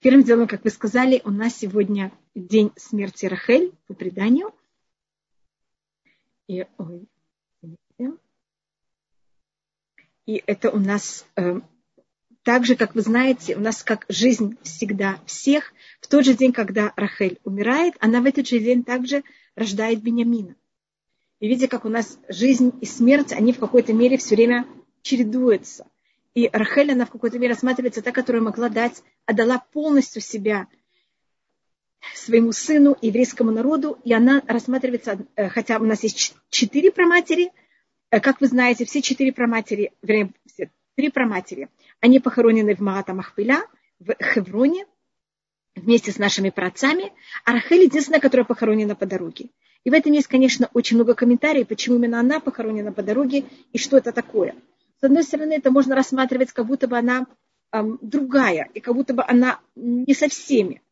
Первым делом, как вы сказали, у нас сегодня день смерти Рахель по преданию. И, ой, и это у нас э, так же, как вы знаете, у нас как жизнь всегда всех. В тот же день, когда Рахель умирает, она в этот же день также рождает Бениамина. И видите, как у нас жизнь и смерть, они в какой-то мере все время чередуются. И Рахель, она в какой-то мере рассматривается та, которая могла дать, отдала полностью себя своему сыну, еврейскому народу, и она рассматривается, э, хотя у нас есть четыре проматери, э, как вы знаете, все четыре проматери, вернее, все три проматери, они похоронены в Маата Махпиля, в Хевроне, вместе с нашими праотцами, а Рахель единственная, которая похоронена по дороге. И в этом есть, конечно, очень много комментариев, почему именно она похоронена по дороге и что это такое. С одной стороны, это можно рассматривать, как будто бы она эм, другая, и как будто бы она не со всеми.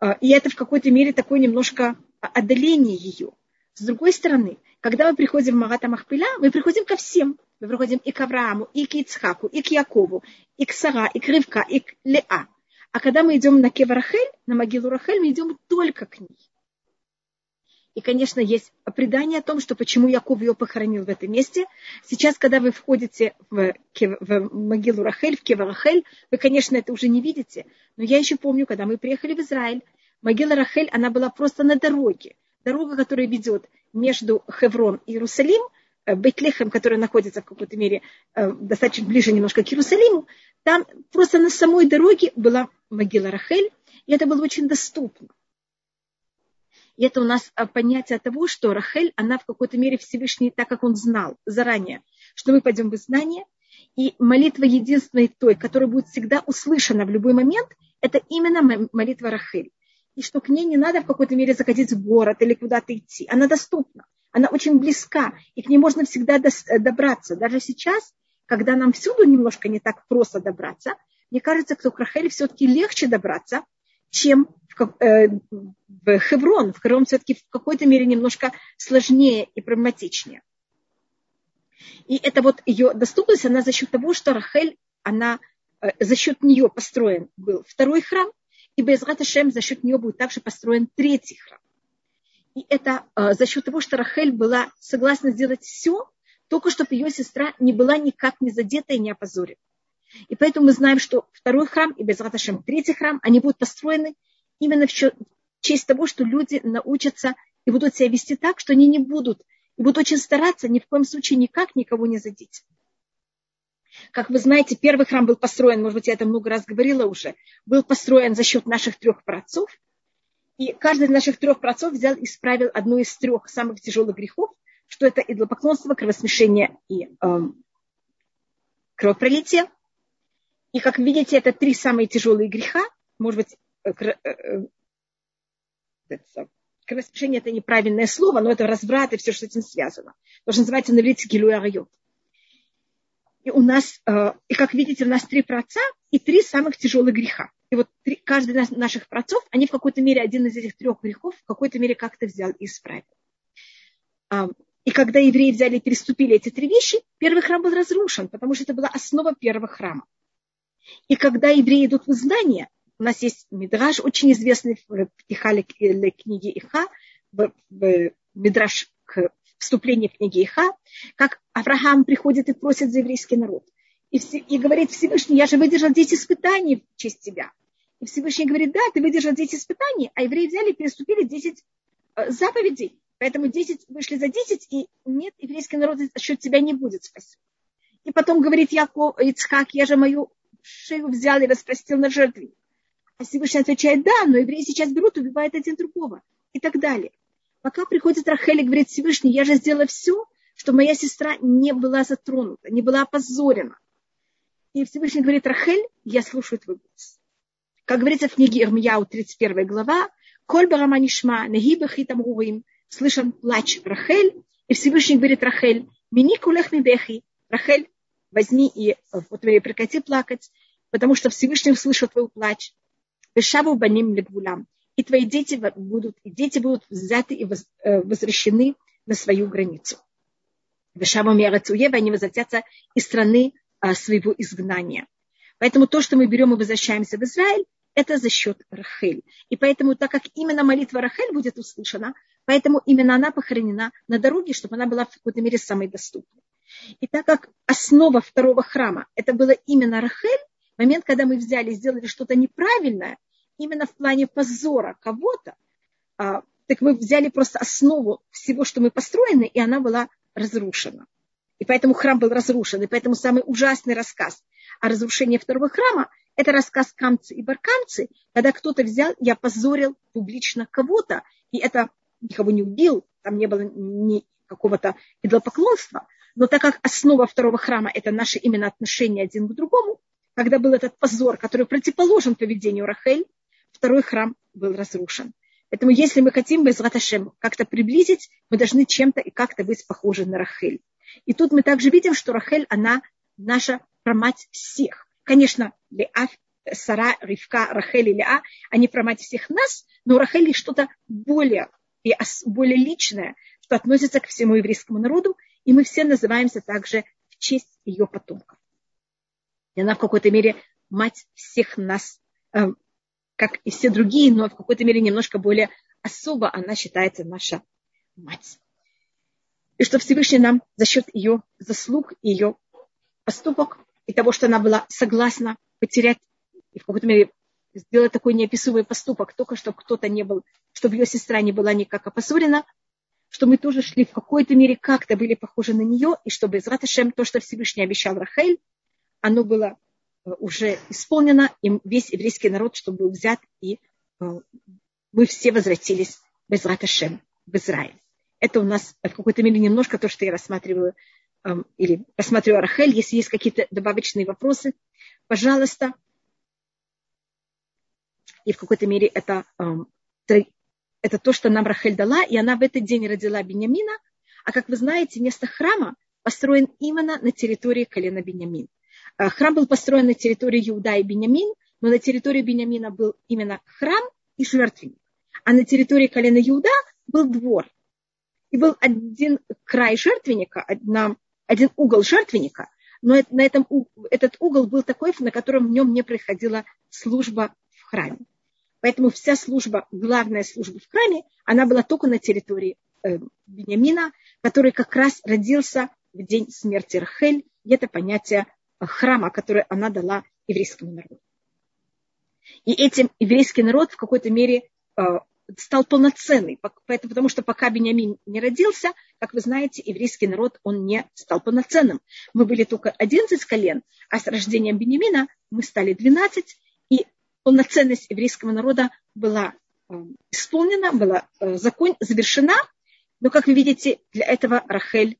Э, и это в какой-то мере такое немножко отдаление ее. С другой стороны, когда мы приходим в Магата Махпиля, мы приходим ко всем. Мы приходим и к Аврааму, и к Ицхаку, и к Якову, и к Сара, и к Ривка, и к Леа. А когда мы идем на Кева Рахель, на могилу Рахель, мы идем только к ней. И, конечно, есть предание о том, что почему Яков ее похоронил в этом месте. Сейчас, когда вы входите в, в могилу Рахель, в Кева Рахель, вы, конечно, это уже не видите. Но я еще помню, когда мы приехали в Израиль, могила Рахель, она была просто на дороге. Дорога, которая ведет между Хеврон и Иерусалим, э, Бейтлехем, который находится в какой-то мере э, достаточно ближе немножко к Иерусалиму, там просто на самой дороге была могила Рахель, и это было очень доступно. И это у нас а, понятие того, что Рахель, она в какой-то мере Всевышний, так как он знал заранее, что мы пойдем в знание, и молитва единственной той, которая будет всегда услышана в любой момент, это именно молитва Рахель. И что к ней не надо в какой-то мере заходить в город или куда-то идти. Она доступна, она очень близка, и к ней можно всегда добраться. Даже сейчас, когда нам всюду немножко не так просто добраться, мне кажется, что к Рахель все-таки легче добраться, чем в, э, в Хеврон. В Хеврон все-таки в какой-то мере немножко сложнее и проблематичнее. И это вот ее доступность, она за счет того, что Рахель, она э, за счет нее построен был второй храм, и Безрат Шем за счет нее будет также построен третий храм. И это э, за счет того, что Рахель была согласна сделать все, только чтобы ее сестра не была никак не задета и не опозорена. И поэтому мы знаем, что второй храм и Безраташем третий храм, они будут построены именно в честь того, что люди научатся и будут себя вести так, что они не будут, и будут очень стараться ни в коем случае никак никого не задеть. Как вы знаете, первый храм был построен, может быть, я это много раз говорила уже, был построен за счет наших трех працов. И каждый из наших трех працов взял и исправил одну из трех самых тяжелых грехов, что это идолопоклонство, кровосмешение и эм, кровопролитие. И, как видите, это три самые тяжелые греха. Может быть, э, э, э, кровосмешение – это неправильное слово, но это разврат и все, что с этим связано. То, что называется на иврите гилуя И у нас, и как видите, у нас три праца и три самых тяжелых греха. И вот три, каждый из наших працов, они в какой-то мере, один из этих трех грехов в какой-то мере как-то взял и исправил. И когда евреи взяли и переступили эти три вещи, первый храм был разрушен, потому что это была основа первого храма. И когда евреи идут в изгнание, у нас есть мидраж, очень известный в Тихале книги Иха, в, в мидраж к вступлению книги Иха, как Авраам приходит и просит за еврейский народ. И, все, и говорит Всевышний, я же выдержал 10 испытаний в честь тебя. И Всевышний говорит, да, ты выдержал 10 испытаний, а евреи взяли и переступили 10 э, заповедей. Поэтому 10 вышли за 10, и нет, еврейский народ за счет тебя не будет спасен. И потом говорит Яков, Ицхак, я же мою шею взял и распростил на жертве. А Всевышний отвечает, да, но евреи сейчас берут, убивают один другого. И так далее. Пока приходит Рахель и говорит, Всевышний, я же сделала все, чтобы моя сестра не была затронута, не была опозорена. И Всевышний говорит, Рахель, я слушаю твой голос. Как говорится в книге Ирмияу, 31 глава, Коль бараманишма, нехиба хитам рурим, слышен плач Рахель, и Всевышний говорит Рахель, мини кулех мибехи, Рахель, возьми и вот, прекрати плакать, потому что Всевышний услышал твой плач. Вешаву баним легвулам. И твои дети будут, и дети будут взяты и э, возвращены на свою границу. Вешаву мерацуева, они возвратятся из страны а, своего изгнания. Поэтому то, что мы берем и возвращаемся в Израиль, это за счет Рахель. И поэтому, так как именно молитва Рахель будет услышана, поэтому именно она похоронена на дороге, чтобы она была в какой-то мере самой доступной. И так как основа второго храма, это было именно Рахель, момент, когда мы взяли и сделали что-то неправильное, именно в плане позора кого-то, а, так мы взяли просто основу всего, что мы построены, и она была разрушена. И поэтому храм был разрушен. И поэтому самый ужасный рассказ о разрушении второго храма – это рассказ Камцы и Баркамцы, когда кто-то взял и опозорил публично кого-то, и это никого не убил, там не было ни какого-то идолопоклонства, но так как основа второго храма – это наши именно отношения один к другому, когда был этот позор, который противоположен поведению Рахель, второй храм был разрушен. Поэтому если мы хотим без Раташем как-то приблизить, мы должны чем-то и как-то быть похожи на Рахель. И тут мы также видим, что Рахель, она наша промать всех. Конечно, Леа, Сара, Ривка, Рахель и Леа, они промать всех нас, но Рахель что-то более, и более личное, что относится к всему еврейскому народу, и мы все называемся также в честь ее потомков. И она в какой-то мере мать всех нас, э, как и все другие, но в какой-то мере немножко более особо она считается наша мать. И что Всевышний нам за счет ее заслуг, ее поступок и того, что она была согласна потерять и в какой-то мере сделать такой неописуемый поступок, только чтобы кто-то не был, чтобы ее сестра не была никак опозорена, что мы тоже шли в какой-то мере как-то были похожи на нее, и чтобы из Раташем то, что Всевышний обещал Рахель, оно было э, уже исполнено, и весь еврейский народ, чтобы был взят, и э, мы все возвратились без Раташем в Израиль. Это у нас в какой-то мере немножко то, что я рассматриваю, эм, или рассматриваю Рахель. Если есть какие-то добавочные вопросы, пожалуйста. И в какой-то мере это, эм, это то, что нам Рахель дала, и она в этот день родила Бениамина. А как вы знаете, место храма построен именно на территории колена Бениамин. Э, храм был построен на территории Иуда и Бениамин, но на территории Бениамина был именно храм и жертвенник. А на территории колена Иуда был двор. И был один край жертвенника, одна, один угол жертвенника, но на этом, этот угол был такой, на котором в нем не происходила служба в храме. Поэтому вся служба, главная служба в храме, она была только на территории э, Бениамина, который как раз родился в день смерти Рахель. И это понятие храма, которое она дала еврейскому народу. И этим еврейский народ в какой-то мере э, стал полноценный, поэтому, потому что пока Бениамин не родился, как вы знаете, еврейский народ, он не стал полноценным. Мы были только 11 колен, а с рождением Бениамина мы стали 12, и полноценность еврейского народа была э, исполнена, была э, закон, завершена, но, как вы видите, для этого Рахель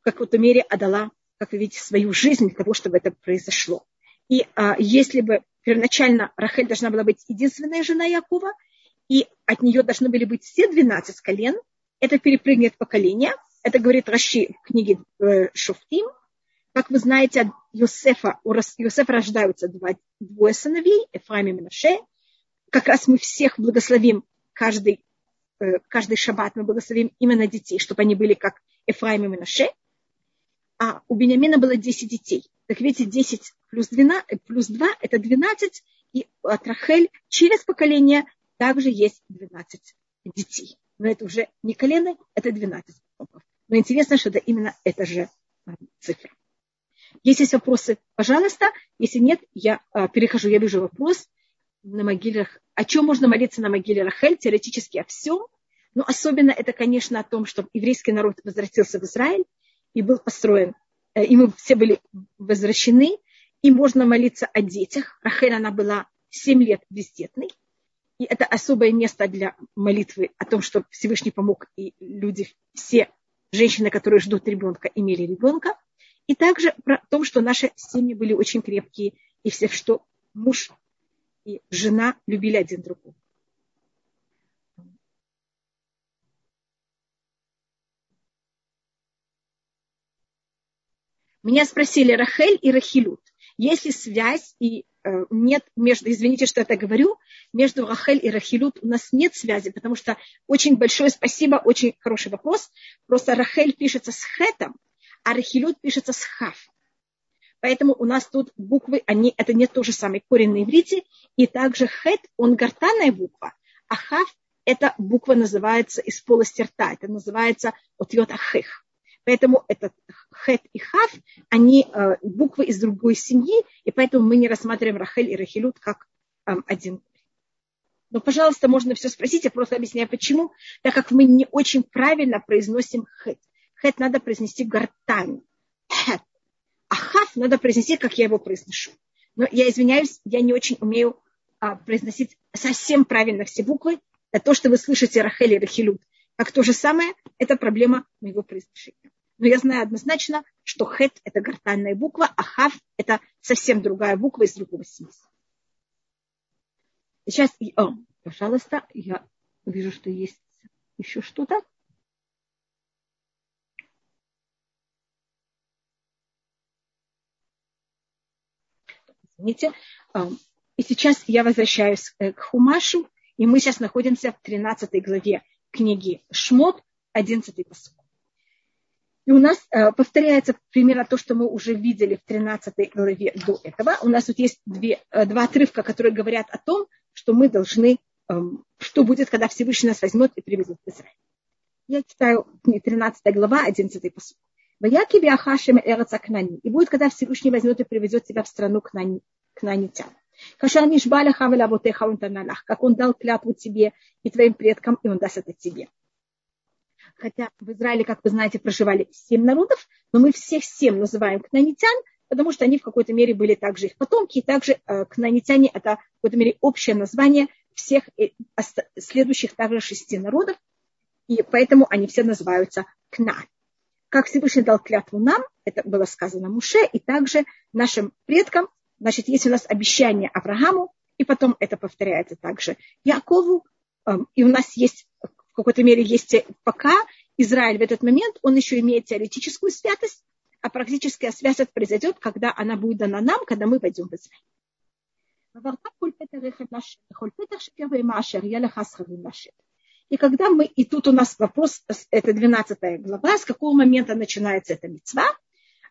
в какой-то мере отдала как вы видите, свою жизнь для того, чтобы это произошло. И а, если бы первоначально Рахель должна была быть единственная жена Якова, и от нее должны были быть все 12 колен, это перепрыгнет поколение. Это говорит Раши в книге э, Шуфтим. Как вы знаете, от Йосефа, у Йосефа рождаются два, двое сыновей, Ефраим и Менаше. Как раз мы всех благословим каждый, э, каждый шаббат, мы благословим именно детей, чтобы они были как Ефраим и Менаше а у Бениамина было 10 детей. Так видите, 10 плюс, 12, плюс 2 – это 12, и от Рахель через поколение также есть 12 детей. Но это уже не колено, это 12 потомков. Но интересно, что это именно эта же а, цифра. Если есть вопросы, пожалуйста. Если нет, я а, перехожу. Я вижу вопрос на могилах. О чем можно молиться на могиле Рахель? Теоретически о всем. Но особенно это, конечно, о том, что еврейский народ возвратился в Израиль и был построен, э, и мы все были возвращены, и можно молиться о детях. Рахель, она была 7 лет бездетной, и это особое место для молитвы о том, что Всевышний помог, и люди, все женщины, которые ждут ребенка, имели ребенка. И также про том, что наши семьи были очень крепкие, и все, что муж и жена любили один другого. Меня спросили Рахель и Рахилют. Есть ли связь и э, нет между, извините, что это говорю, между Рахель и Рахилют у нас нет связи, потому что очень большое спасибо, очень хороший вопрос. Просто Рахель пишется с хетом, а Рахилют пишется с хав. Поэтому у нас тут буквы, они, это не то же самое корень на иврите. И также хет, он гортанная буква, а хав – это буква называется из полости рта. Это называется отьет ахех. Поэтому этот хет и хав, они э, буквы из другой семьи, и поэтому мы не рассматриваем Рахель и Рахилют как э, один. Но, пожалуйста, можно все спросить, я просто объясняю, почему. Так как мы не очень правильно произносим хет. Хет надо произнести гортань. Хет. А хав надо произнести, как я его произношу. Но я извиняюсь, я не очень умею а, произносить совсем правильно все буквы. Это то, что вы слышите Рахель и Рахилют, как то же самое, это проблема моего произношения. Но я знаю однозначно, что хет – это гортанная буква, а хав – это совсем другая буква из другого смысла. Сейчас, о, пожалуйста, я вижу, что есть еще что-то. Извините. И сейчас я возвращаюсь э, к Хумашу, и мы сейчас находимся в 13 главе книги Шмот, 11 посуд. И у нас э, повторяется примерно то, что мы уже видели в 13 главе до этого. У нас тут есть две, э, два отрывка, которые говорят о том, что мы должны, э, что будет, когда Всевышний нас возьмет и приведет в Израиль. Я читаю 13 глава, 11 посуд. Ваяки биахашем эраца кнани. И будет, когда Всевышний возьмет и приведет тебя в страну кнани, кнанитян. Кашар нишбаля хавеля ботеха как он дал клятву тебе и твоим предкам, и он даст это тебе хотя в Израиле, как вы знаете, проживали семь народов, но мы всех семь называем кнанитян, потому что они в какой-то мере были также их потомки, и также э, кнанитяне – это в какой-то мере общее название всех э, следующих также шести народов, и поэтому они все называются Кна. Как Всевышний дал клятву нам, это было сказано Муше, и также нашим предкам, значит, есть у нас обещание Аврааму, и потом это повторяется также Якову, эм, и у нас есть какой-то мере есть пока Израиль в этот момент, он еще имеет теоретическую святость, а практическая святость произойдет, когда она будет дана нам, когда мы пойдем в Израиль. И когда мы, и тут у нас вопрос, это 12 глава, с какого момента начинается эта мецва.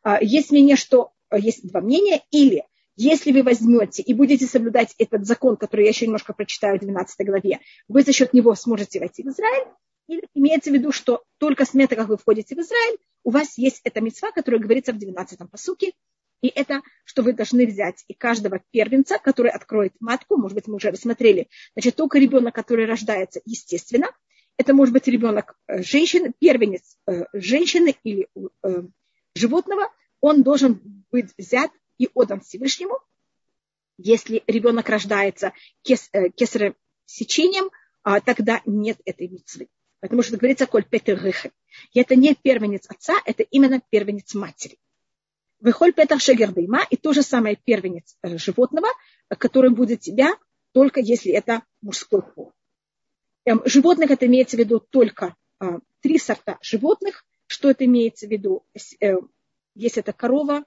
А, есть мнение, что а, есть два мнения, или если вы возьмете и будете соблюдать этот закон, который я еще немножко прочитаю в 12 главе, вы за счет него сможете войти в Израиль. Или имеется в виду, что только с момента, как вы входите в Израиль, у вас есть эта мецва, которая говорится в 12 посуке. И это, что вы должны взять и каждого первенца, который откроет матку, может быть, мы уже рассмотрели, значит, только ребенок, который рождается естественно, это может быть ребенок э, женщины, первенец э, женщины или э, животного, он должен быть взят и отдан Всевышнему. Если ребенок рождается кес, э, кесарем сечением, а, тогда нет этой митцвы. Потому что говорится коль петер И это не первенец отца, это именно первенец матери. Выхоль петер шегербейма, и то же самое первенец э, животного, который будет тебя, только если это мужской пол. Эм, животных это имеется в виду только а, три сорта животных. Что это имеется в виду? Э, если это корова,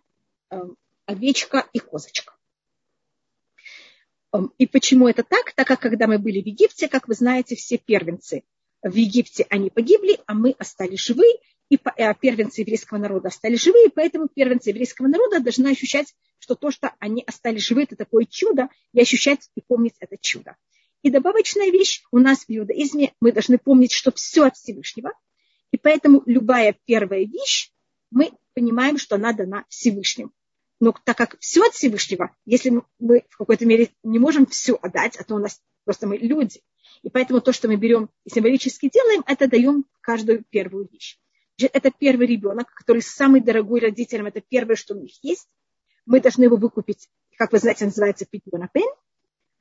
овечка и козочка. Эм, и почему это так? Так как когда мы были в Египте, как вы знаете, все первенцы в Египте, они погибли, а мы остались живы, и а первенцы еврейского народа остались живы, и поэтому первенцы еврейского народа должны ощущать, что то, что они остались живы, это такое чудо, и ощущать и помнить это чудо. И добавочная вещь у нас в иудаизме, мы должны помнить, что все от Всевышнего, и поэтому любая первая вещь, мы понимаем, что она дана Всевышним. Но так как все от Всевышнего, если мы в какой-то мере не можем все отдать, а то у нас просто мы люди. И поэтому то, что мы берем и символически делаем, это даем каждую первую вещь. Это первый ребенок, который самый дорогой родителям, это первое, что у них есть. Мы должны его выкупить, как вы знаете, называется питьонапен,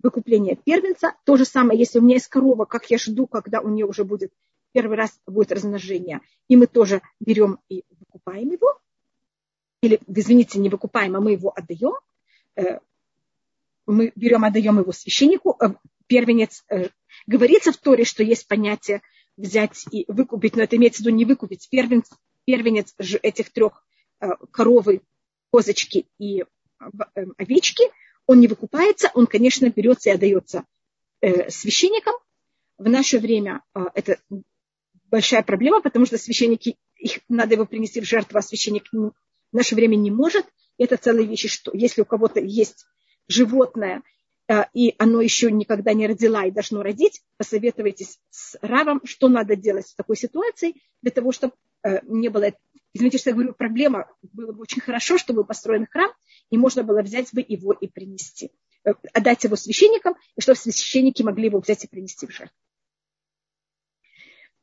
выкупление первенца. То же самое, если у меня есть корова, как я жду, когда у нее уже будет первый раз будет размножение, и мы тоже берем и выкупаем его или, извините, не выкупаем, а мы его отдаем, э, мы берем, отдаем его священнику, э, первенец, э, говорится в Торе, что есть понятие взять и выкупить, но это имеется в виду не выкупить, первенец, первенец этих трех коровы, козочки и овечки, он не выкупается, он, конечно, берется и отдается священникам. В наше время это большая проблема, потому что священники, их, надо его принести в жертву, а священник в наше время не может, Это целая вещь, что если у кого-то есть животное, э, и оно еще никогда не родила и должно родить, посоветуйтесь с Равом, что надо делать в такой ситуации, для того, чтобы э, не было, извините, что я говорю, проблема, было бы очень хорошо, чтобы построен храм, и можно было взять бы его и принести, э, отдать его священникам, и чтобы священники могли его взять и принести в жертву.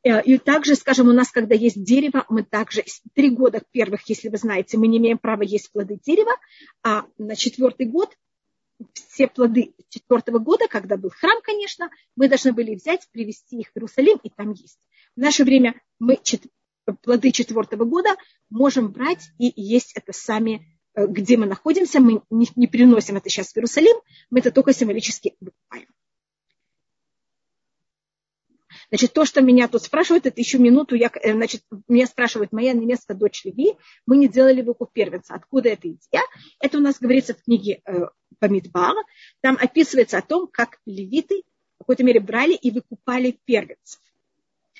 Э, и также, скажем, у нас, когда есть дерево, мы также три года первых, если вы знаете, мы не имеем права есть плоды дерева, а на четвертый год все плоды четвертого года, когда был храм, конечно, мы должны были взять, привезти их в Иерусалим и там есть. В наше время мы чет... плоды четвертого года можем брать и есть это сами, э, где мы находимся. Мы не, не приносим это сейчас в Иерусалим, мы это только символически выкупаем. Значит, то, что меня тут спрашивают, это еще минуту, я, э, значит, меня спрашивает моя немецкая дочь Леви, мы не делали выкуп первенца. Откуда эта идея? Это у нас говорится в книге э, Памидбар. Там описывается о том, как левиты в какой-то мере брали и выкупали первенцев.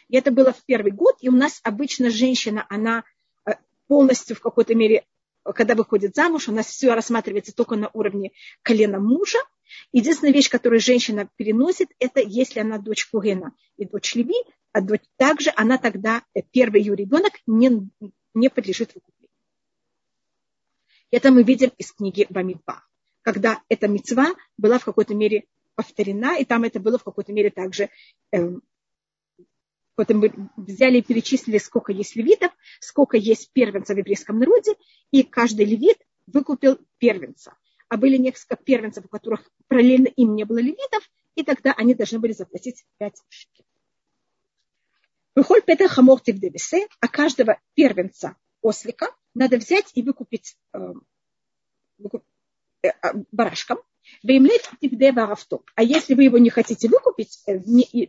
И это было в первый год, и у нас обычно женщина, она э, полностью в какой-то мере, когда выходит замуж, у нас все рассматривается только на уровне колена мужа, Единственная вещь, которую женщина переносит, это если она дочь Кугена и дочь Леви, а дочь, также она тогда, э, первый ее ребенок, не, не подлежит выкуплению. Это мы видим из книги Бамидба, когда эта мецва была в какой-то мере повторена, и там это было в какой-то мере также эм, вот мы взяли и перечислили, сколько есть левитов, сколько есть первенцев в еврейском народе, и каждый левит выкупил первенца а были несколько первенцев, у которых параллельно им не было левитов, и тогда они должны были заплатить 5 шекелей. Выходит Петер Хамор Тивдевисе, а каждого первенца ослика надо взять и выкупить э, выкуп, э, а, барашком. А если вы его не хотите выкупить, э,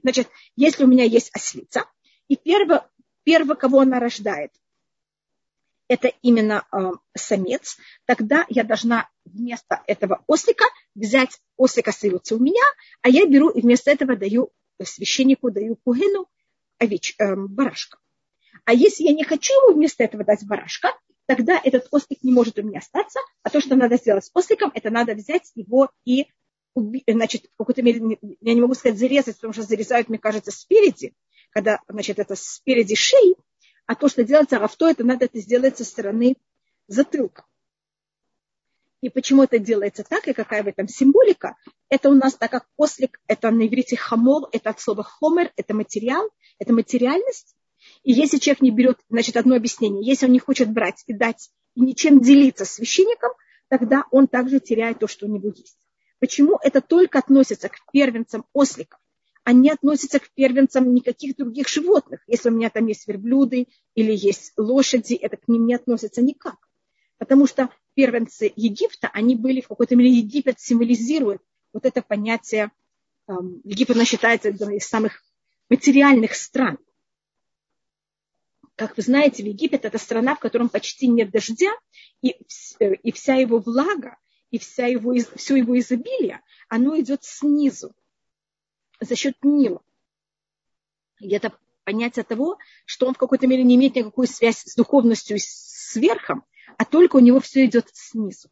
значит, если у меня есть ослица, и первого, первого, кого она рождает, это именно э, самец, тогда я должна вместо этого ослика взять ослика остается у меня, а я беру и вместо этого даю священнику, даю кугену овеч, э, барашка. А если я не хочу ему вместо этого дать барашка, тогда этот ослик не может у меня остаться, а то, что надо сделать с осликом, это надо взять его и значит, в какой-то мере, я не могу сказать зарезать, потому что зарезают, мне кажется, спереди, когда, значит, это спереди шеи, а то, что делается равто, это надо это сделать со стороны затылка. И почему это делается так, и какая в этом символика? Это у нас, так как ослик, это на иврите хамор, это от слова хомер, это материал, это материальность. И если человек не берет, значит, одно объяснение, если он не хочет брать и дать, и ничем делиться с священником, тогда он также теряет то, что у него есть. Почему это только относится к первенцам осликов? Они относятся к первенцам никаких других животных. Если у меня там есть верблюды или есть лошади, это к ним не относится никак. Потому что первенцы Египта, они были в какой-то мере, Египет символизирует вот это понятие, эм, Египет она считается одной из самых материальных стран. Как вы знаете, в Египет это страна, в котором почти нет дождя, и, э, и вся его влага, и вся его, все его изобилие, оно идет снизу за счет Нила. И это понятие того, что он в какой-то мере не имеет никакой связь с духовностью и с верхом, а только у него все идет снизу.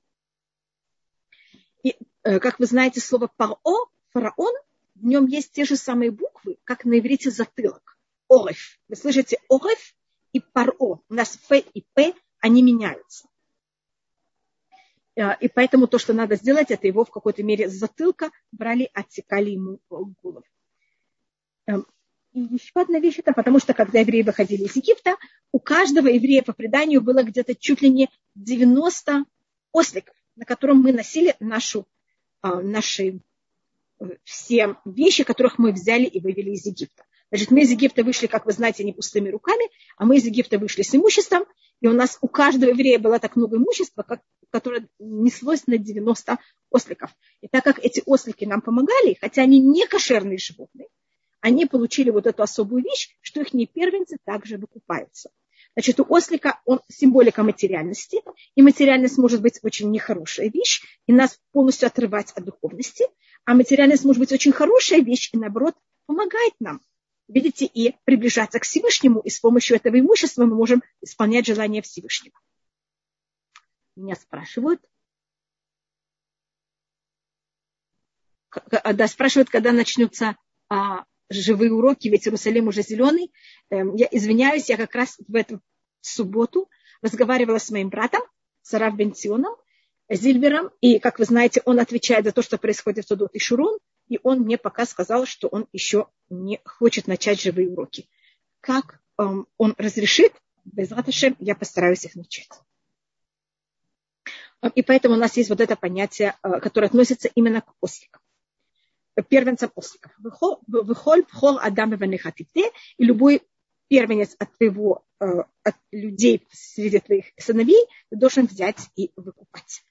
И, э, как вы знаете, слово паро, фараон, в нем есть те же самые буквы, как на иврите затылок. Ореф. Вы слышите ореф и паро. У нас ф и п, они меняются. Э, и поэтому то, что надо сделать, это его в какой-то мере с затылка брали, отсекали ему голову. Эм, и еще одна вещь, это потому что, когда евреи выходили из Египта, у каждого еврея по преданию было где-то чуть ли не 90 осликов, на котором мы носили нашу, а, наши э, все вещи, которых мы взяли и вывели из Египта. Значит, мы из Египта вышли, как вы знаете, не пустыми руками, а мы из Египта вышли с имуществом, и у нас у каждого еврея было так много имущества, как, которое неслось на 90 осликов. И так как эти ослики нам помогали, хотя они не кошерные животные, они получили вот эту особую вещь, что их не первенцы также выкупаются. Значит, у ослика он символика материальности, и материальность может быть очень нехорошая вещь, и нас полностью отрывать от духовности, а материальность может быть очень хорошая вещь, и наоборот помогает нам видите, и приближаться к Всевышнему, и с помощью этого имущества мы можем исполнять желания Всевышнего. меня спрашивают, да, спрашивают, когда начнутся а, живые уроки, ведь Иерусалим уже зеленый. Эм, я извиняюсь, я как раз в эту субботу разговаривала с моим братом, Сарав Бенционом, Зильбером, и, как вы знаете, он отвечает за то, что происходит в Судот и Шурун, и он мне пока сказал, что он еще не хочет начать живые уроки. Как эм, он разрешит, без Раташем, я постараюсь их начать. Эм, и поэтому у нас есть вот это понятие, э, которое относится именно к осликам первенцам осликов. Выхоль пхол адам и любой первенец от твоего, э, от людей среди твоих сыновей ты должен взять и выкупать.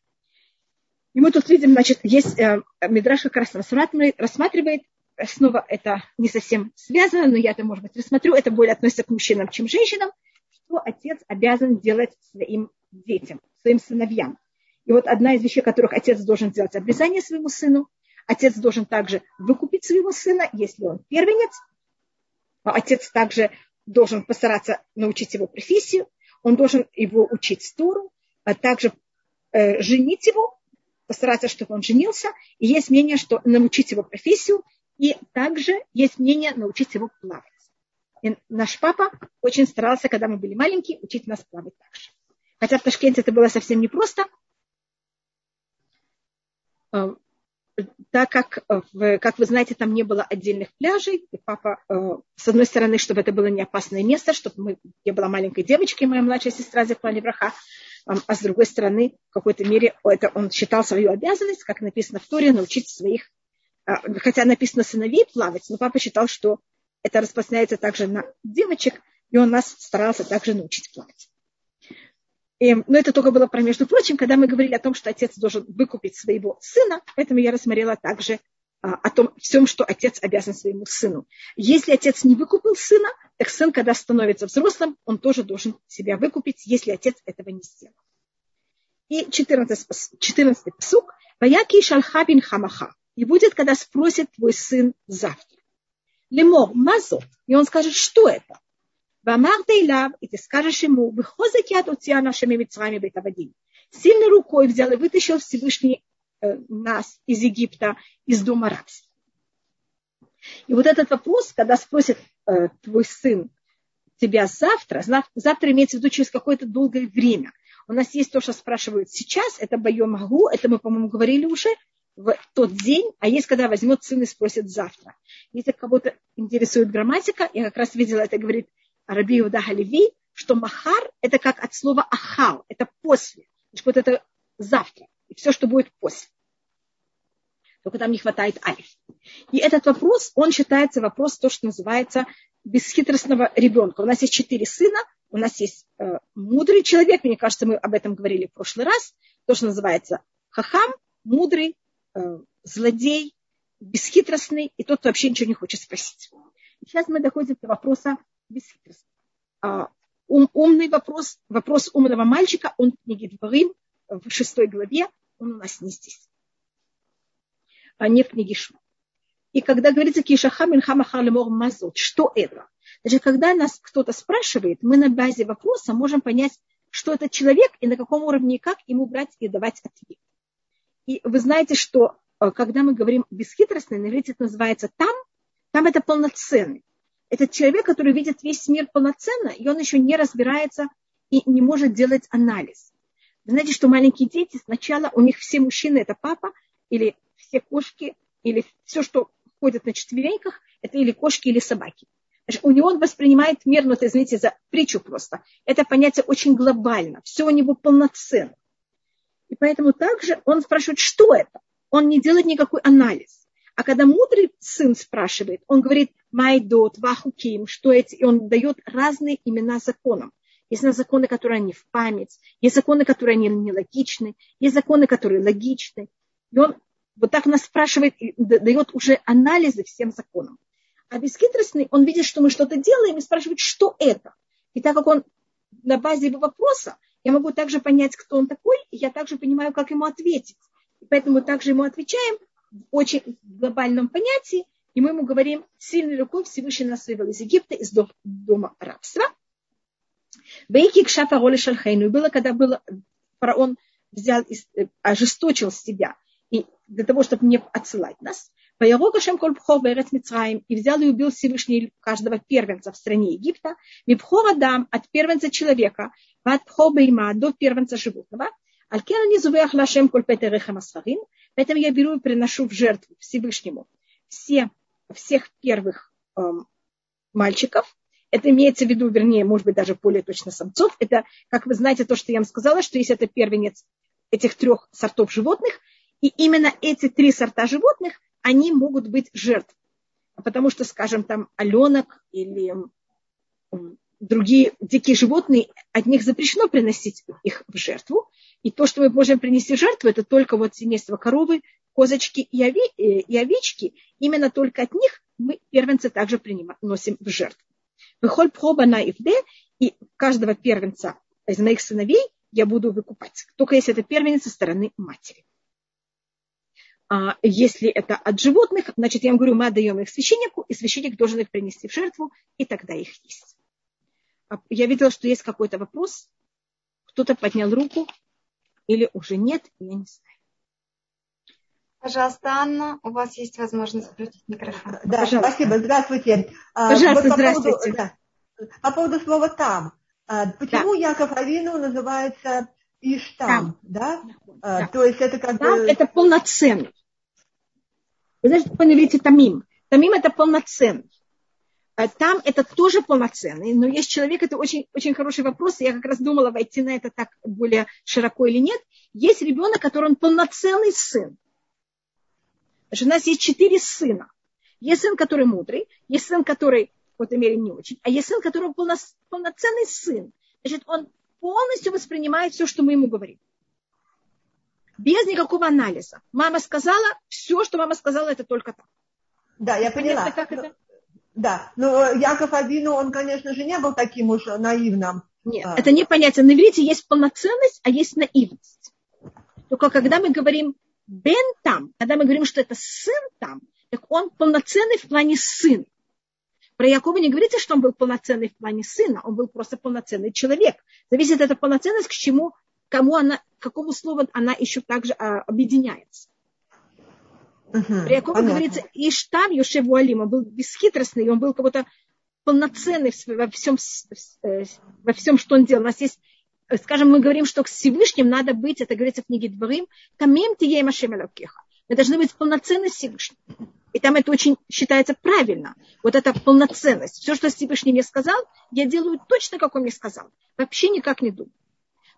И мы тут видим, значит, есть э, Мидраш как раз рассматривает, рассматривает, снова это не совсем связано, но я это, может быть, рассмотрю, это более относится к мужчинам, чем женщинам, что отец обязан делать своим детям, своим сыновьям. И вот одна из вещей, которых отец должен сделать обрезание своему сыну, Отец должен также выкупить своего сына, если он первенец. Отец также должен постараться научить его профессию. Он должен его учить стуру, а также э, женить его, постараться, чтобы он женился. И есть мнение, что научить его профессию. И также есть мнение научить его плавать. И наш папа очень старался, когда мы были маленькие, учить нас плавать также. Хотя в Ташкенте это было совсем непросто так как, э, как вы знаете, там не было отдельных пляжей, и папа, э, с одной стороны, чтобы это было не опасное место, чтобы мы, я была маленькой девочкой, моя младшая сестра Зефали Браха, а с другой стороны, в какой-то мере это он считал свою обязанность, как написано в Торе, научить своих, а, хотя написано сыновей плавать, но папа считал, что это распространяется также на девочек, и он нас старался также научить плавать. И, но это только было про между прочим, когда мы говорили о том, что отец должен выкупить своего сына, поэтому я рассмотрела также а, о том всем, что отец обязан своему сыну. Если отец не выкупил сына, так сын, когда становится взрослым, он тоже должен себя выкупить, если отец этого не сделал. И 14, 14 псук. Ваяки шалха бин хамаха. И будет, когда спросит твой сын завтра. Лемо мазо. И он скажет, что это? Вамар дейлав. И ты скажешь ему, выхозак яд у тебя нашими митцами бетавадим. Сильной рукой взял и вытащил Всевышний нас из Египта, из дома рабства. И вот этот вопрос, когда спросит э, твой сын тебя завтра, завтра имеется в виду через какое-то долгое время. У нас есть то, что спрашивают сейчас, это боем могу, это мы, по-моему, говорили уже, в тот день, а есть, когда возьмет сын и спросит завтра. Если кого-то интересует грамматика, я как раз видела, это говорит Раби Иуда что махар – это как от слова ахал, это после. Вот это завтра. И все, что будет после. Только там не хватает алиф. И этот вопрос, он считается вопрос, то, что называется бесхитростного ребенка. У нас есть четыре сына, у нас есть э, мудрый человек, мне кажется, мы об этом говорили в прошлый раз, то, что называется хахам, мудрый, э, злодей, бесхитростный и тот, кто вообще ничего не хочет спросить. Сейчас мы доходим до вопроса бесхитростно. А, ум, умный вопрос, вопрос умного мальчика, он в книге Дворим, в шестой главе, он у нас не здесь, а не в книге Шма. И когда говорится Кишахамин Хамахар Мазот, что это? Значит, когда нас кто-то спрашивает, мы на базе вопроса можем понять, что это человек и на каком уровне и как ему брать и давать ответ. И вы знаете, что э, когда мы говорим бесхитростный, на это называется там, там это полноценный этот человек, который видит весь мир полноценно, и он еще не разбирается и не может делать анализ. Вы знаете, что маленькие дети сначала, у них все мужчины это папа, или все кошки, или все, что ходит на четвереньках, это или кошки, или собаки. Значит, у него он воспринимает мир, ну это, извините, за притчу просто. Это понятие очень глобально, все у него полноценно. И поэтому также он спрашивает, что это? Он не делает никакой анализ. А когда мудрый сын спрашивает, он говорит майдот, вахуким, что эти, и он дает разные имена законам. Есть законы, которые не в память, есть законы, которые не, не логичны, есть законы, которые логичны. И он вот так нас спрашивает и дает уже анализы всем законам. А бесхитростный, он видит, что мы что-то делаем и спрашивает, что это. И так как он на базе его вопроса, я могу также понять, кто он такой, и я также понимаю, как ему ответить. И поэтому также ему отвечаем, в очень глобальном понятии, и мы ему говорим, сильной рукой Всевышний нас вывел из Египта, из дома рабства. Бейки к шафа роли шальхейну. Было, когда был фараон взял, э, ожесточил себя и для того, чтобы не отсылать нас. Поярок Ашем коль пхор берец Мицраим, и взял и убил Всевышний каждого первенца в стране Египта, мипхор Адам от первенца человека, от пхор бейма до первенца животного, Алькена не зувех лашем коль петереха масфарин, поэтому я беру и приношу в жертву Всевышнему все, всех первых эм, мальчиков, это имеется в виду, вернее, может быть, даже более точно самцов. Это, как вы знаете, то, что я вам сказала, что если это первенец этих трех сортов животных, и именно эти три сорта животных, они могут быть жертв. Потому что, скажем, там оленок или другие дикие животные, от них запрещено приносить их в жертву. И то, что мы можем принести в жертву, это только вот семейство коровы, козочки и, э, овечки. Именно только от них мы первенца также приносим в жертву. Выхоль проба на Ивде, и каждого первенца из моих сыновей я буду выкупать. Только если это первенец со стороны матери. А если это от животных, значит, я вам говорю, мы отдаем их священнику, и священник должен их принести в жертву, и тогда их есть. А я видела, что есть какой-то вопрос. Кто-то поднял руку, или уже нет, я не знаю. Пожалуйста, Анна, у вас есть возможность включить микрофон. Да, Пожалуйста. спасибо. Здравствуйте. А, Пожалуйста, вот по здравствуйте. Поводу, да, по поводу слова «там». А, почему да. Яков Авину называется Иштам? Да? да? да. То есть это как там бы... это полноценный. Вы знаете, по иврите тамим. Тамим это полноценный. Там это тоже полноценный, но есть человек, это очень, очень хороший вопрос, я как раз думала, войти на это так более широко или нет. Есть ребенок, который он полноценный сын. Значит, у нас есть четыре сына. Есть сын, который мудрый, есть сын, который в какой-то мере не очень, а есть сын, который полно, полноценный сын. Значит, он полностью воспринимает все, что мы ему говорим. Без никакого анализа. Мама сказала, все, что мама сказала, это только так. Да, я поняла. Как это? Да, но Яков Абину, он, конечно же, не был таким уж наивным. Нет, а. это не понятие. На иврите есть полноценность, а есть наивность. Только когда мы говорим Бен там, когда мы говорим, что это сын там, так он полноценный в плане сын. Про Якова не говорится, что он был полноценный в плане сына, он был просто полноценный человек. Зависит эта полноценность, к чему, кому она, к какому слову она еще также а, объединяется. Uh-huh, Про Якова понятно. говорится, Иштав Йошеву Алим, он был бесхитростный, он был как-то полноценный во всем, э, во всем, что он делал. У нас есть скажем, мы говорим, что к Всевышним надо быть, это говорится в книге Дворим, камим тие машем Мы должны быть полноценны Всевышним. И там это очень считается правильно. Вот эта полноценность. Все, что Всевышний мне сказал, я делаю точно, как он мне сказал. Вообще никак не думаю.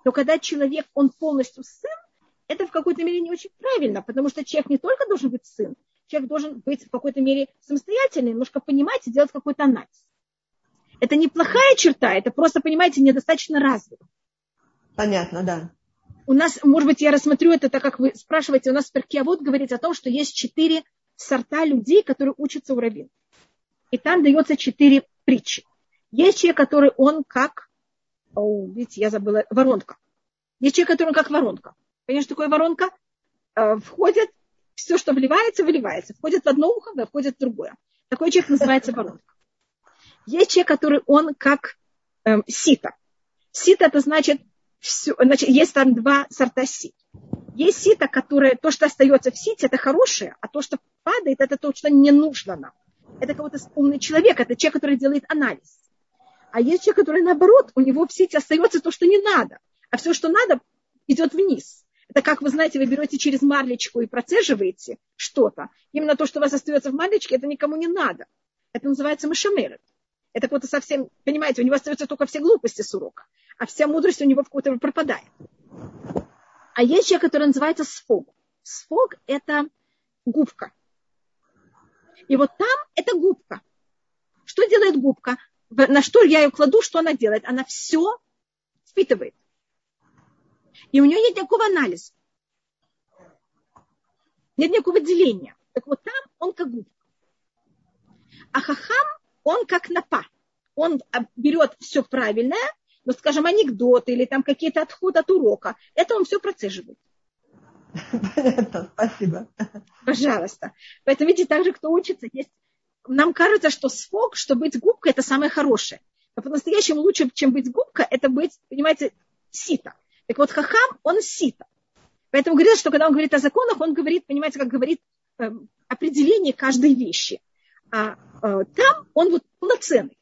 Но когда человек, он полностью сын, это в какой-то мере не очень правильно, потому что человек не только должен быть сын, человек должен быть в какой-то мере самостоятельный, немножко понимать и делать какой-то анализ. Это неплохая черта, это просто, понимаете, недостаточно развито. Понятно, да. У нас, может быть, я рассмотрю это, так как вы спрашиваете, у нас в говорится о том, что есть четыре сорта людей, которые учатся у раввин. И там дается четыре притчи. Есть человек, который он как, о, видите, я забыла, воронка. Есть человек, который он как воронка. Что такое воронка? Э, входит, все, что вливается, выливается. Входит в одно ухо, входит в другое. Такой человек называется воронка. Есть человек, который он как э, сито. Сито это значит все, значит, есть там два сорта сит. Есть сито, которое, то, что остается в сите, это хорошее, а то, что падает, это то, что не нужно нам. Это какой-то умный человек, это человек, который делает анализ. А есть человек, который наоборот, у него в сите остается то, что не надо, а все, что надо, идет вниз. Это как вы знаете, вы берете через марлечку и процеживаете что-то. Именно то, что у вас остается в марлечке, это никому не надо. Это называется машамеры. Это какой-то совсем, понимаете, у него остается только все глупости с урока а вся мудрость у него в какой-то пропадает. А есть человек, который называется сфог. Сфог – это губка. И вот там это губка. Что делает губка? На что я ее кладу, что она делает? Она все впитывает. И у нее нет никакого анализа. Нет никакого деления. Так вот там он как губка. А хахам, он как напа. Он берет все правильное ну, скажем, анекдоты или там какие-то отходы от урока, это он все процеживает. Понятно, спасибо. Пожалуйста. Поэтому, видите, так же, кто учится, есть... Нам кажется, что сфок, что быть губкой, это самое хорошее. Но по-настоящему лучше, чем быть губкой, это быть, понимаете, сито. Так вот, хахам, он сито. Поэтому говорится, что когда он говорит о законах, он говорит, понимаете, как говорит э, определение каждой вещи. А э, там он вот полноценный.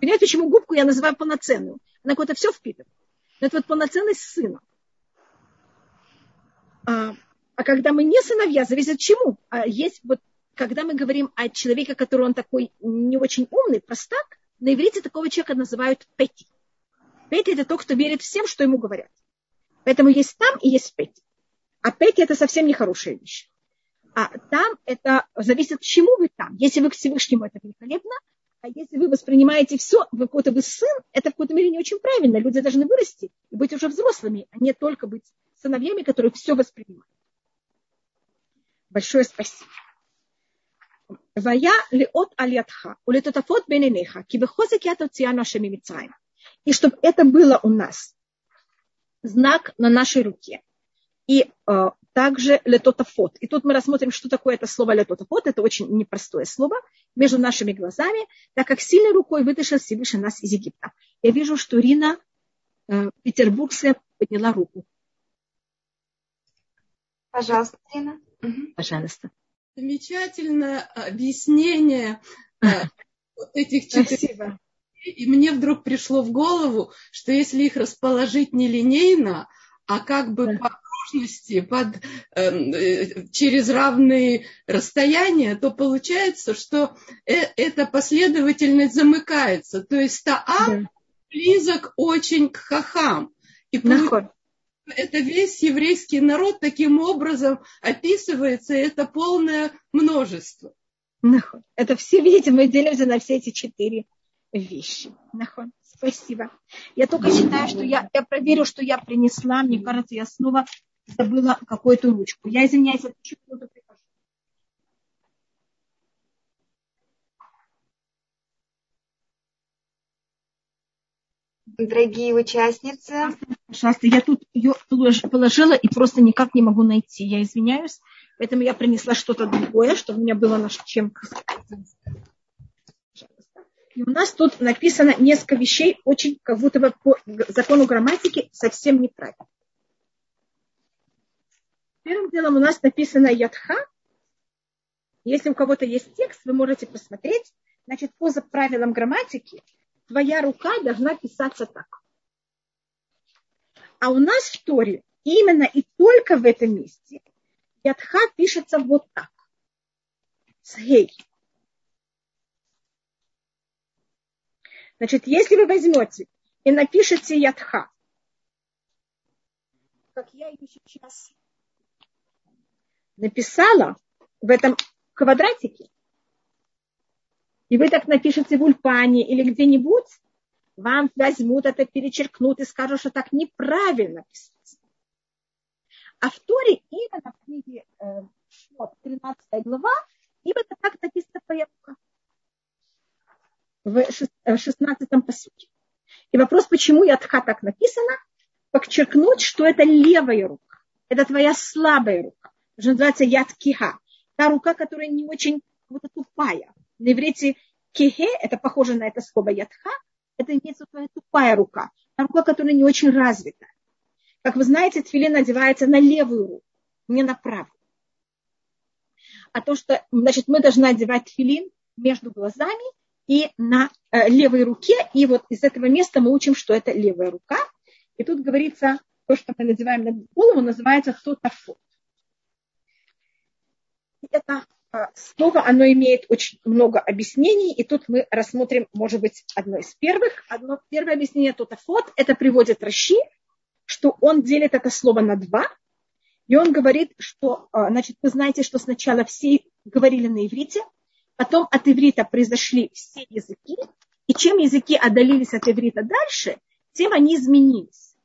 Понимаете, почему губку я называю полноценную? Она куда-то все впитывает. Но это вот полноценность сына. А, а когда мы не сыновья, зависит от чему. А есть вот, когда мы говорим о человеке, который он такой не очень умный, простак, на иврите такого человека называют пети. Пети это тот, кто верит всем, что ему говорят. Поэтому есть там и есть пети. А пети это совсем не хорошая вещь. А там это зависит, чему вы там. Если вы к Всевышнему, это великолепно. А если вы воспринимаете все, вы какой-то вы сын, это в какой-то мере не очень правильно. Люди должны вырасти и быть уже взрослыми, а не только быть сыновьями, которые все воспринимают. Большое спасибо. Вая леот алятха, улетотафот бененеха, кибехозек ятоциану ашеми мицраем. И чтобы это было у нас знак на нашей руке. И э, также летотафот. И тут мы рассмотрим, что такое это слово летотафот. Это очень непростое слово между нашими глазами, так как сильной рукой вытащил Всевышний нас из Египта. Я вижу, что Рина э, Петербургская подняла руку. Пожалуйста, Рина. Пожалуйста. Замечательное объяснение э, этих четырех. И мне вдруг пришло в голову, что если их расположить не линейно, а как бы по окружности под, эм, э, через равные расстояния, то получается, что э, эта последовательность замыкается. То есть Таа да. близок очень к Хахам. И Наход. это весь еврейский народ таким образом описывается, и это полное множество. Наход. Это все, видите, мы делимся на все эти четыре вещи. Наход. Спасибо. Я только считаю, что я, я проверю, что я принесла. Мне кажется, я снова забыла какую-то ручку. Я извиняюсь, я чуть минуту прихожу. Дорогие участницы. Пожалуйста, я тут ее положила и просто никак не могу найти. Я извиняюсь. Поэтому я принесла что-то другое, чтобы у меня было на чем и у нас тут написано несколько вещей, очень как будто бы по закону грамматики совсем неправильно. Первым делом у нас написано ядха. Если у кого-то есть текст, вы можете посмотреть. Значит, по правилам грамматики твоя рука должна писаться так. А у нас в Торе именно и только в этом месте ядха пишется вот так. С гей. Значит, если вы возьмете и напишете ядха, как я ее сейчас написала в этом квадратике, и вы так напишете в ульпане или где-нибудь, вам возьмут это, перечеркнут и скажут, что так неправильно писать. А в Торе именно в книге э, 13 глава, именно так написано появка в 16-м посуке. И вопрос, почему Ядха так написано, подчеркнуть, что это левая рука. Это твоя слабая рука. Что называется яд киха. Та рука, которая не очень вот тупая. На иврите кихе, это похоже на это слово ядха, это имеется твоя тупая рука. Та рука, которая не очень развита. Как вы знаете, тфилин надевается на левую руку, не на правую. А то, что, значит, мы должны одевать тфилин между глазами и на э, левой руке. И вот из этого места мы учим, что это левая рука. И тут говорится, то, что мы называем на голову, называется тотафот. Это э, слово, оно имеет очень много объяснений, и тут мы рассмотрим, может быть, одно из первых. Одно, первое объяснение тотафот, это приводит Раши, что он делит это слово на два, и он говорит, что, э, значит, вы знаете, что сначала все говорили на иврите, Потом от иврита произошли все языки, и чем языки отдалились от иврита дальше, тем они изменились.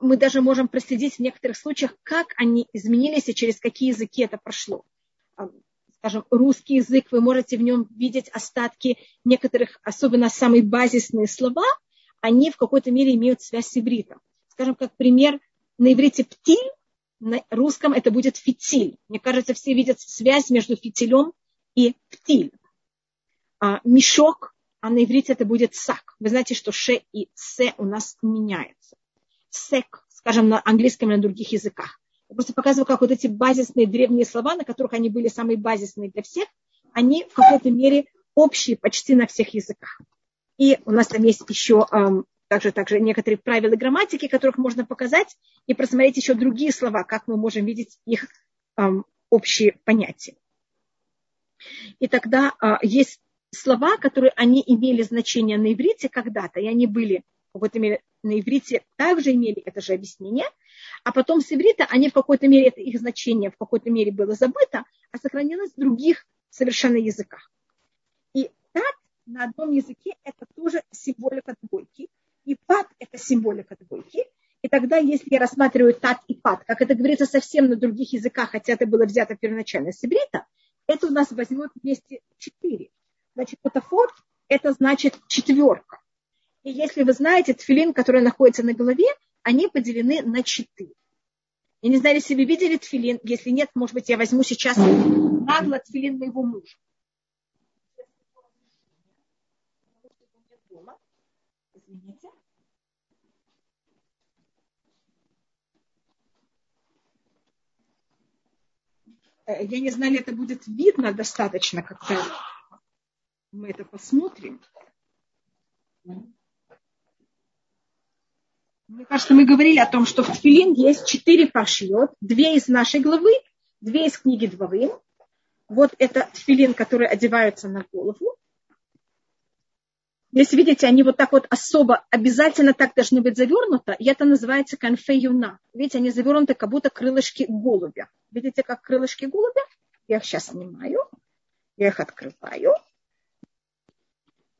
Мы даже можем проследить в некоторых случаях, как они изменились и через какие языки это прошло. Скажем, русский язык, вы можете в нем видеть остатки некоторых, особенно самые базисные слова, они в какой-то мере имеют связь с ивритом. Скажем, как пример, на иврите птиль на русском это будет фитиль. Мне кажется, все видят связь между фитилем и птиль. А, мешок, а на иврите это будет сак. Вы знаете, что ше и се у нас меняются. Сек, скажем, на английском или на других языках. Я просто показываю, как вот эти базисные древние слова, на которых они были самые базисные для всех, они в какой-то мере общие почти на всех языках. И у нас там есть еще эм, также, также некоторые правила грамматики, которых можно показать, и просмотреть еще другие слова, как мы можем видеть их эм, общие понятия. И тогда э, есть слова, которые они имели значение на иврите когда-то, и они были в какой-то мере на иврите также имели это же объяснение, а потом с иврита они в какой-то мере, это их значение в какой-то мере было забыто, а сохранилось в других совершенно языках. И тат на одном языке это тоже символика двойки, и пат это символика двойки. И тогда, если я рассматриваю тат и пат, как это говорится совсем на других языках, хотя это было взято первоначально с иврита, это у нас возьмет вместе четыре. Значит, фотофор это значит четверка. И если вы знаете, тфилин, который находится на голове, они поделены на четыре. Я не знаю, если вы видели тфилин. Если нет, может быть, я возьму сейчас нагло тфилин моего мужа. Извините. Э, я не знаю, это будет видно достаточно, когда мы это посмотрим. Мне кажется, мы говорили о том, что в Тфилин есть четыре паршиот, две из нашей главы, две из книги Дворым. Вот это Тфилин, который одевается на голову. Если видите, они вот так вот особо, обязательно так должны быть завернуты, и это называется конфеюна. Видите, они завернуты, как будто крылышки голубя. Видите, как крылышки голубя? Я их сейчас снимаю, я их открываю.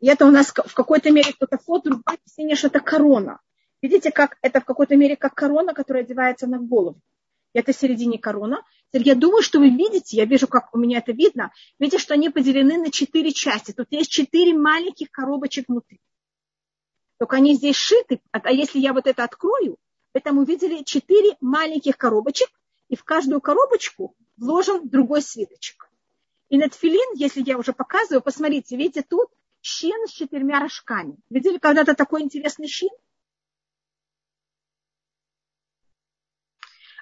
И это у нас в какой-то мере кто-то фото, что это корона. Видите, как это в какой-то мере как корона, которая одевается на голову. Это в середине корона. Я думаю, что вы видите, я вижу, как у меня это видно, видите, что они поделены на четыре части. Тут есть четыре маленьких коробочек внутри. Только они здесь шиты, а если я вот это открою, вы там увидели четыре маленьких коробочек, и в каждую коробочку вложен другой свиточек. И на тфилин, если я уже показываю, посмотрите, видите, тут щин с четырьмя рожками. Видели когда-то такой интересный щин?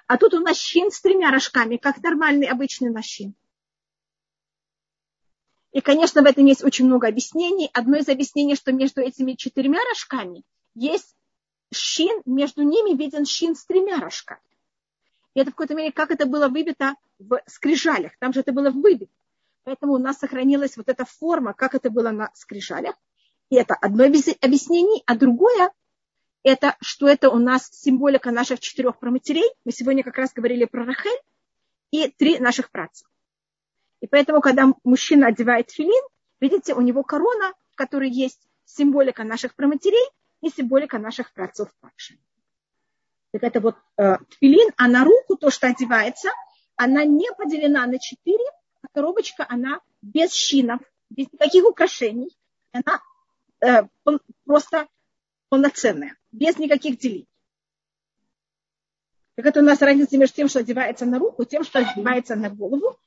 А тут у нас щин с тремя рожками, как нормальный обычный нащин. И, конечно, в этом есть очень много объяснений. Одно из объяснений, что между этими четырьмя рожками есть щин, между ними виден щин с тремя рожками. И это в какой-то мере, как это было выбито в скрижалях. Там же это было выбито. Поэтому у нас сохранилась вот эта форма, как это было на скрижалях. И это одно из объяснений, а другое это, что это у нас символика наших четырех проматерей. Мы сегодня как раз говорили про Рахель и три наших працев. И поэтому, когда мужчина одевает филин, видите, у него корона, в которой есть символика наших проматерей и символика наших працов также. Так это вот э, тфилин, а на руку то, что одевается, она не поделена на четыре, а коробочка, она без шинов, без никаких украшений. Она э, просто полноценная, без никаких делений. Так это у нас разница между тем, что одевается на руку, тем, что одевается на голову.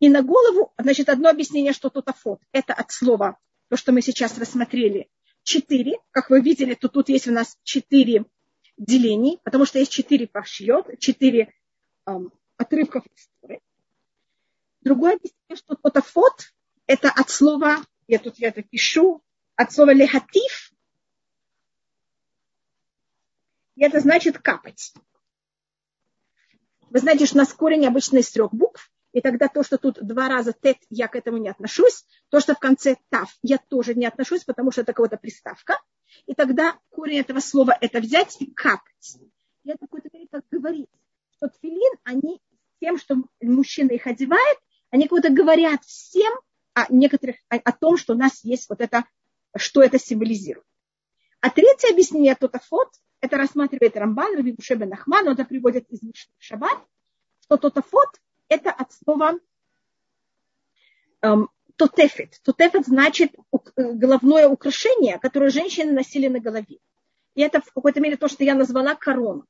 И на голову, значит, одно объяснение, что тут афот. Это от слова, то, что мы сейчас рассмотрели, четыре. Как вы видели, то тут есть у нас четыре делений, потому что есть четыре пашьет, четыре эм, отрывков истории. Другое объяснение, что тут афот, это от слова, я тут я это пишу, от слова лехатив, и это значит капать. Вы знаете, что у нас корень обычно из трех букв, и тогда то, что тут два раза тет, я к этому не отношусь. То, что в конце тав, я тоже не отношусь, потому что это какая-то приставка. И тогда корень этого слова это взять и капать. И это какой-то как говорить, что тфилин, они тем, что мужчина их одевает, они как-то говорят всем о некоторых, о том, что у нас есть вот это, что это символизирует. А третье объяснение тотафот, это рассматривает Рамбан, Раби Бушебе Нахман, это приводит из Мишны Шаббат, что тотафот – это от слова эм, тотефет. Тотефет значит головное украшение, которое женщины носили на голове. И это в какой-то мере то, что я назвала корона.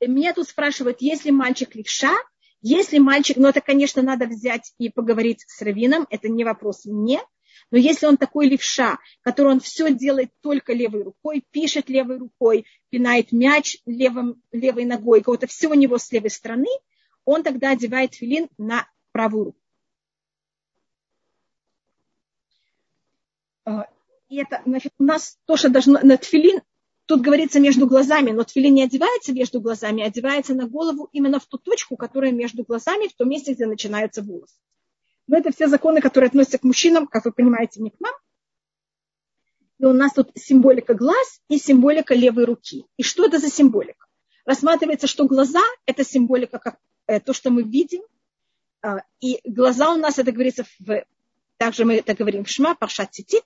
Меня тут спрашивают, если мальчик левша, если мальчик, ну это, конечно, надо взять и поговорить с раввином, это не вопрос мне, Но если он такой левша, который он все делает только левой рукой, пишет левой рукой, пинает мяч левым, левой ногой, кого-то все у него с левой стороны, он тогда одевает филин на правую руку. А, и это, значит, у нас тоже должно, на тфилин, тут говорится между глазами, но тфилин не одевается между глазами, а одевается на голову именно в ту точку, которая между глазами, в том месте, где начинаются волосы. Но это все законы, которые относятся к мужчинам, как вы понимаете, не к нам. И у нас тут символика глаз и символика левой руки. И что это за символика? Рассматривается, что глаза – это символика, как э, то, что мы видим. А, и глаза у нас, это говорится, в, также мы это говорим в Шма, Паршат Титит,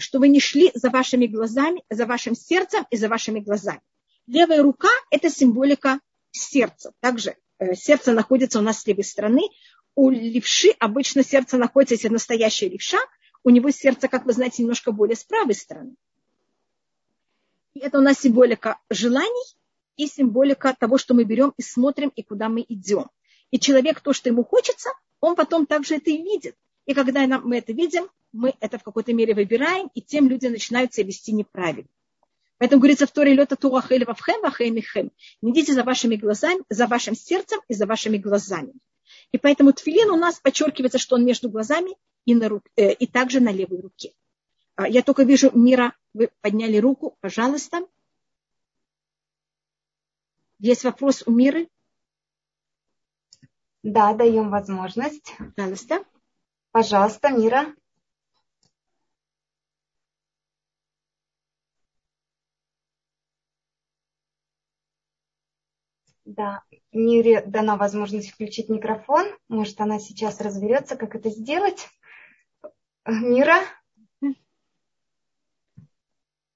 что вы не шли за вашими глазами, за вашим сердцем и за вашими глазами. Левая рука – это символика сердца. Также э, сердце находится у нас с левой стороны. У левши обычно сердце находится, если настоящая левша, у него сердце, как вы знаете, немножко более с правой стороны. И это у нас символика желаний и символика того, что мы берем и смотрим, и куда мы идем. И человек, то, что ему хочется, он потом также это и видит. И когда мы это видим, мы это в какой-то мере выбираем, и тем люди начинают себя вести неправильно. Поэтому говорится в Торе лета турахель вавхем вахем Не идите за вашими глазами, за вашим сердцем и за вашими глазами. И поэтому тфилин у нас подчеркивается, что он между глазами и, на рук, э, и также на левой руке. А, я только вижу, Мира, вы подняли руку, пожалуйста. Есть вопрос у Миры? Да, даем возможность. Пожалуйста. Пожалуйста, Мира. Да, Мире дана возможность включить микрофон. Может, она сейчас разберется, как это сделать. Мира?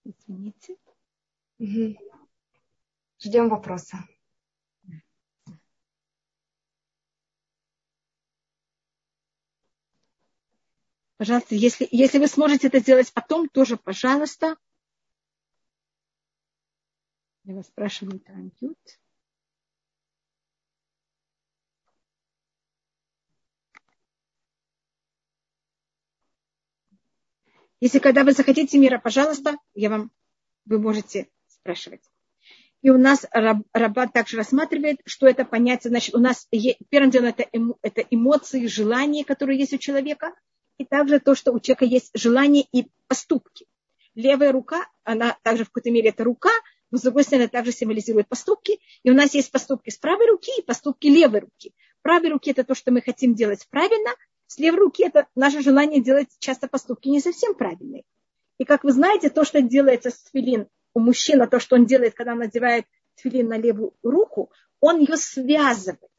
Извините. Угу. Ждем вопроса. Пожалуйста, если, если вы сможете это сделать потом, тоже, пожалуйста. Я вас спрашиваю, unmute. Если когда вы захотите мира, пожалуйста, я вам, вы можете спрашивать. И у нас Раббат также рассматривает, что это понятие, значит, у нас первым делом это, это эмоции, желания, которые есть у человека – и также то, что у человека есть желание и поступки. Левая рука, она также в какой-то мере это рука, но с другой стороны также символизирует поступки. И у нас есть поступки с правой руки и поступки левой руки. Правой руки это то, что мы хотим делать правильно, с левой руки это наше желание делать часто поступки не совсем правильные. И как вы знаете, то, что делается с тфилин у мужчины, то, что он делает, когда он надевает тфилин на левую руку, он ее связывает.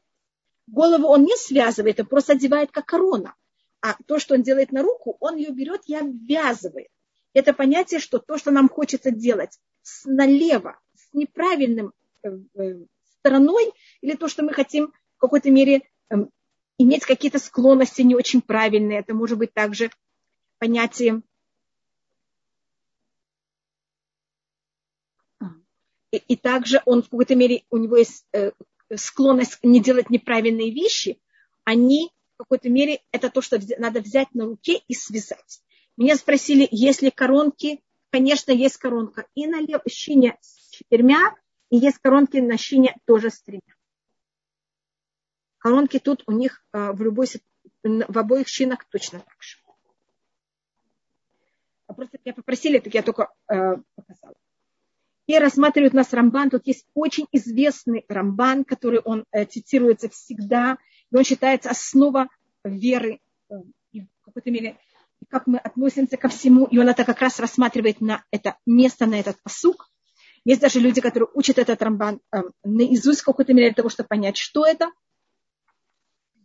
Голову он не связывает, а просто одевает как корона. А то, что он делает на руку, он ее берет и обвязывает. Это понятие, что то, что нам хочется делать с налево, с неправильным э, э, стороной, или то, что мы хотим в какой-то мере эм, иметь какие-то склонности не очень правильные. Это может быть также понятие и, и также он в какой-то мере, у него есть э, склонность не делать неправильные вещи, они в какой-то мере это то, что надо взять на руке и связать. Меня спросили, есть ли коронки. Конечно, есть коронка и на щине с четырьмя, и есть коронки на щине тоже с тремя. Коронки тут у них а, в, любой, в обоих щинах точно так же. А просто меня попросили, так я только э, показала. И рассматривают нас Рамбан. Тут есть очень известный Рамбан, который он э, цитируется всегда и он считается основа веры э, и в какой-то мере как мы относимся ко всему, и он это как раз рассматривает на это место, на этот посук. Есть даже люди, которые учат этот рамбан э, наизусть в какой-то мере для того, чтобы понять, что это.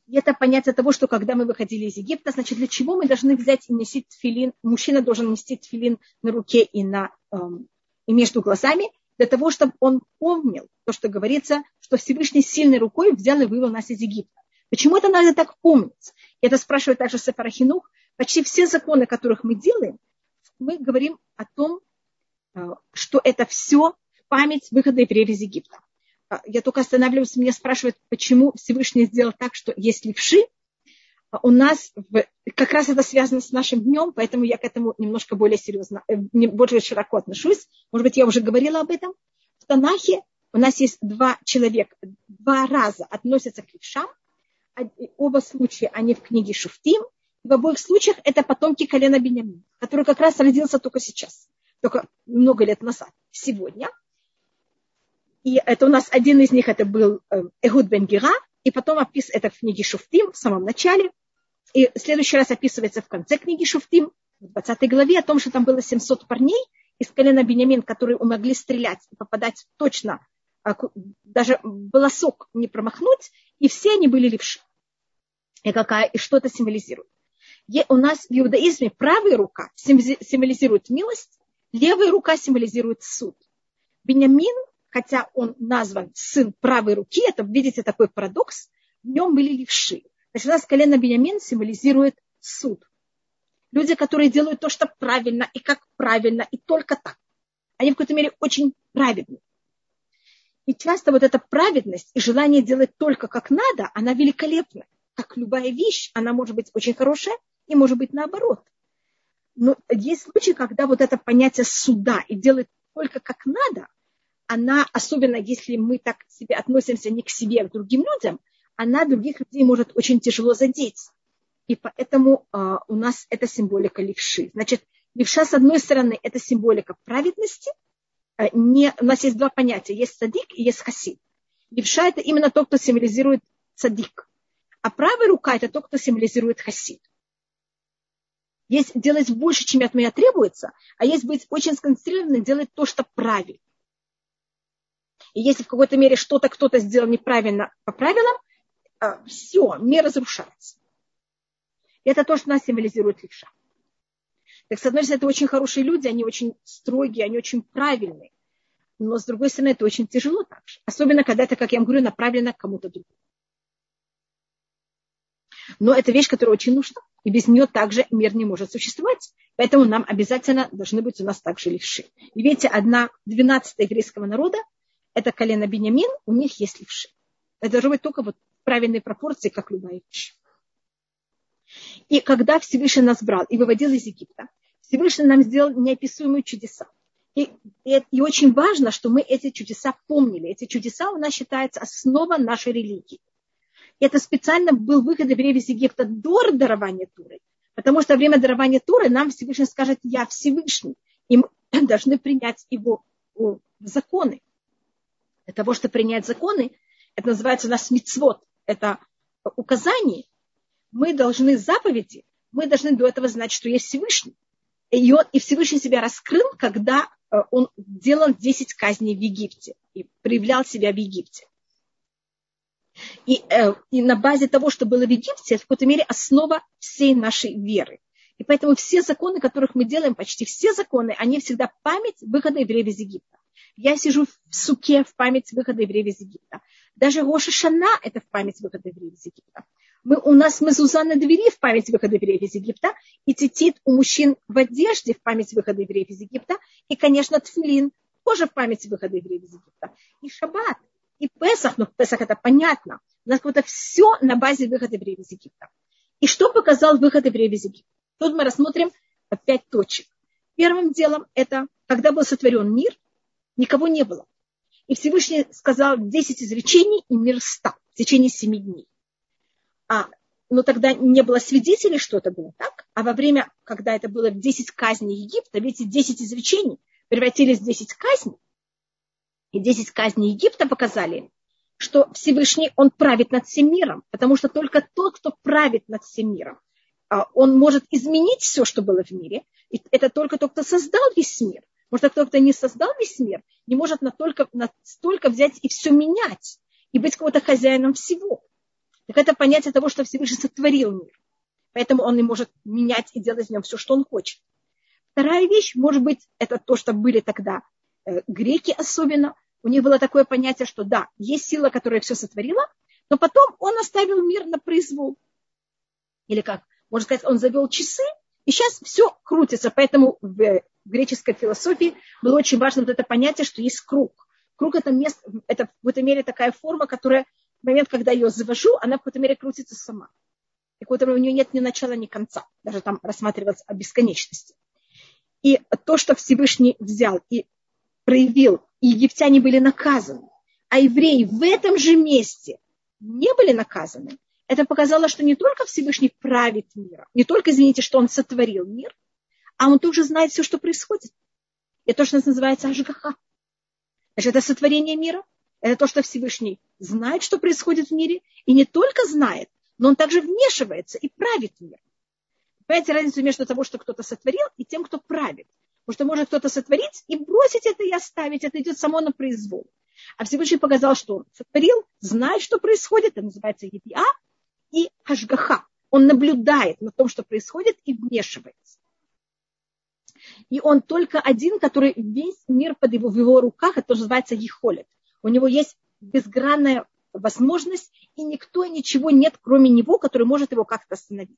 И это понятие того, что когда мы выходили из Египта, значит, для чего мы должны взять и носить филин, мужчина должен нести филин на руке и, на, эм, и между глазами, для того, чтобы он помнил то, что говорится, что Всевышний сильной рукой взял и вывел нас из Египта. Почему это надо так помнить? Это спрашивает также Сефарахинух. Почти все законы, которых мы делаем, мы говорим о том, э, что это все память выхода евреев из Египта. А, я только останавливаюсь, меня спрашивают, почему Всевышний сделал так, что есть левши, у нас как раз это связано с нашим днем, поэтому я к этому немножко более серьезно, э, более широко отношусь. Может быть, я уже говорила об этом. В Танахе у нас есть два человека, два раза относятся к левшам. Оба случая, они в книге Шуфтим. В обоих случаях это потомки колена Бенямина, который как раз родился только сейчас, только много лет назад, сегодня. И это у нас один из них, это был э, Эхуд бен Гера, и потом опис это в книге Шуфтим в самом начале. И в следующий раз описывается в конце книги Шуфтим, в 20 главе, о том, что там было 700 парней из колена Бенямин, которые могли стрелять и попадать точно, а, даже волосок не промахнуть, и все они были левши. И, какая, и что это символизирует? у нас в иудаизме правая рука символизирует милость, левая рука символизирует суд. Бенямин, хотя он назван сын правой руки, это, видите, такой парадокс, в нем были левши. Значит, у нас колено Бенямин символизирует суд. Люди, которые делают то, что правильно, и как правильно, и только так. Они в какой-то мере очень праведны. И часто вот эта праведность и желание делать только как надо, она великолепна. Как любая вещь, она может быть очень хорошая и может быть наоборот. Но есть случаи, когда вот это понятие суда и делать только как надо, она, особенно если мы так себе относимся не к себе, а к другим людям, она других людей может очень тяжело задеть. И поэтому э, у нас это символика левши. Значит, левша, с одной стороны, это символика праведности. Э, не, у нас есть два понятия. Есть садик и есть хасид. Левша – это именно тот, кто символизирует садик. А правая рука – это тот, кто символизирует хасид. Есть делать больше, чем от меня требуется, а есть быть очень сконцентрированным, делать то, что правильно. И если в какой-то мере что-то кто-то сделал неправильно по правилам, а, все, мир разрушается. Это то, что нас символизирует левша. Так, с одной стороны, это очень хорошие люди, они очень строгие, они очень правильные. Но, с другой стороны, это очень тяжело также. Особенно, когда это, как я вам говорю, направлено к кому-то другому. Но это вещь, которая очень нужна. И без нее также мир не может существовать. Поэтому нам обязательно должны быть у нас также левши. И видите, одна двенадцатая еврейского народа, это колено Бениамин, у них есть левши. Это должно быть только вот правильной пропорции, как любая вещь. И когда Всевышний нас брал и выводил из Египта, Всевышний нам сделал неописуемые чудеса. И, и, и очень важно, что мы эти чудеса помнили. Эти чудеса у нас считаются основа нашей религии. И это специально был выход евреев из Египта до дарования Туры. Потому что во время дарования Туры нам Всевышний скажет, я Всевышний. И мы должны принять его законы. Для того, чтобы принять законы, это называется у нас мицвод это указание, мы должны заповеди, мы должны до этого знать, что есть Всевышний. И, он, и Всевышний себя раскрыл, когда э, он делал 10 казней в Египте и проявлял себя в Египте. И, э, и на базе того, что было в Египте, это в какой-то мере основа всей нашей веры. И поэтому все законы, которых мы делаем, почти все законы, они всегда память выхода евреев из Египта. Я сижу в суке в память выхода евреев из Египта. Даже Роша Шана – это в память выхода евреев из Египта. Мы, у нас мезуза на двери в память выхода евреев из Египта, и тетит у мужчин в одежде в память выхода евреев из Египта, и, конечно, тфилин тоже в память выхода евреев из Египта. И шаббат, и Песах, но Песах это понятно. У нас это все на базе выхода евреев из Египта. И что показал выход евреев из Египта? Тут мы рассмотрим пять точек. Первым делом это, когда был сотворен мир, никого не было. И Всевышний сказал 10 изречений, и мир стал в течение 7 дней. А, но тогда не было свидетелей, что это было так. А во время, когда это было 10 казней Египта, видите, 10 изречений превратились в 10 казней. И 10 казней Египта показали, что Всевышний, он правит над всем миром, потому что только тот, кто правит над всем миром, а, он может изменить все, что было в мире. И это только тот, кто создал весь мир. Может, кто, кто не создал весь мир, не может настолько, настолько взять и все менять, и быть кого-то хозяином всего. Так это понятие того, что Всевышний сотворил мир. Поэтому он не может менять и делать в нем все, что он хочет. Вторая вещь, может быть, это то, что были тогда э, греки особенно. У них было такое понятие, что да, есть сила, которая все сотворила, но потом он оставил мир на произвол. Или как, можно сказать, он завел часы, и сейчас все крутится. Поэтому в греческой философии было очень важно вот это понятие, что есть круг. Круг это место, это в какой-то мере такая форма, которая в момент, когда я ее завожу, она в какой-то мере крутится сама. и которой у нее нет ни начала, ни конца. Даже там рассматривалось о бесконечности. И то, что Всевышний взял и проявил, и египтяне были наказаны, а евреи в этом же месте не были наказаны, это показало, что не только Всевышний правит миром, не только, извините, что он сотворил мир, а он тоже знает все, что происходит. Это то, что называется Ажгаха. Значит, это сотворение мира, это то, что Всевышний знает, что происходит в мире, и не только знает, но он также вмешивается и правит мир. Понимаете разницу между того, что кто-то сотворил, и тем, кто правит. Потому что может кто-то сотворить и бросить это и оставить. Это идет само на произвол. А Всевышний показал, что он сотворил, знает, что происходит. Это называется Едиа и Хашгаха. Он наблюдает на том, что происходит, и вмешивается. И он только один, который весь мир под его, в его руках, это называется Ехолет. У него есть безгранная возможность, и никто и ничего нет, кроме него, который может его как-то остановить.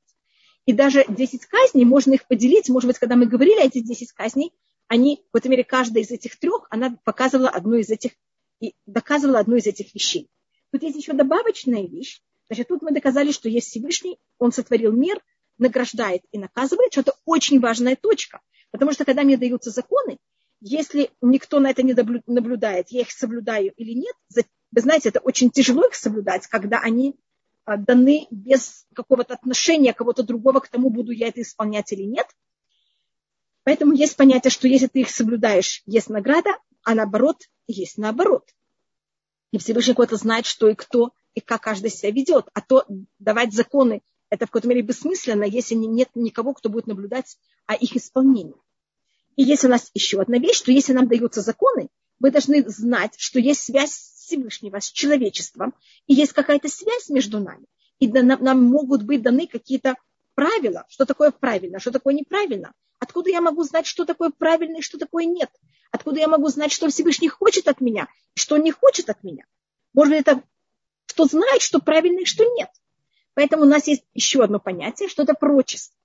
И даже 10 казней, можно их поделить, может быть, когда мы говорили о этих 10 казней, они, в какой-то мере, каждая из этих трех, она показывала одну из этих, и доказывала одну из этих вещей. Тут есть еще добавочная вещь. Значит, тут мы доказали, что есть Всевышний, он сотворил мир, награждает и наказывает, что это очень важная точка. Потому что когда мне даются законы, если никто на это не наблюдает, я их соблюдаю или нет, вы знаете, это очень тяжело их соблюдать, когда они а, даны без какого-то отношения кого-то другого к тому, буду я это исполнять или нет. Поэтому есть понятие, что если ты их соблюдаешь, есть награда, а наоборот, есть наоборот. И Всевышний кого-то знает, что и кто, и как каждый себя ведет. А то давать законы, это в какой-то мере бессмысленно, если нет никого, кто будет наблюдать о их исполнении. И есть у нас еще одна вещь, что если нам даются законы, мы должны знать, что есть связь Всевышнего с человечеством, и есть какая-то связь между нами. И нам могут быть даны какие-то правила, что такое правильно, что такое неправильно. Откуда я могу знать, что такое правильно и что такое нет? Откуда я могу знать, что Всевышний хочет от меня и что он не хочет от меня? Может быть, это кто знает, что правильно и что нет. Поэтому у нас есть еще одно понятие, что это прочество.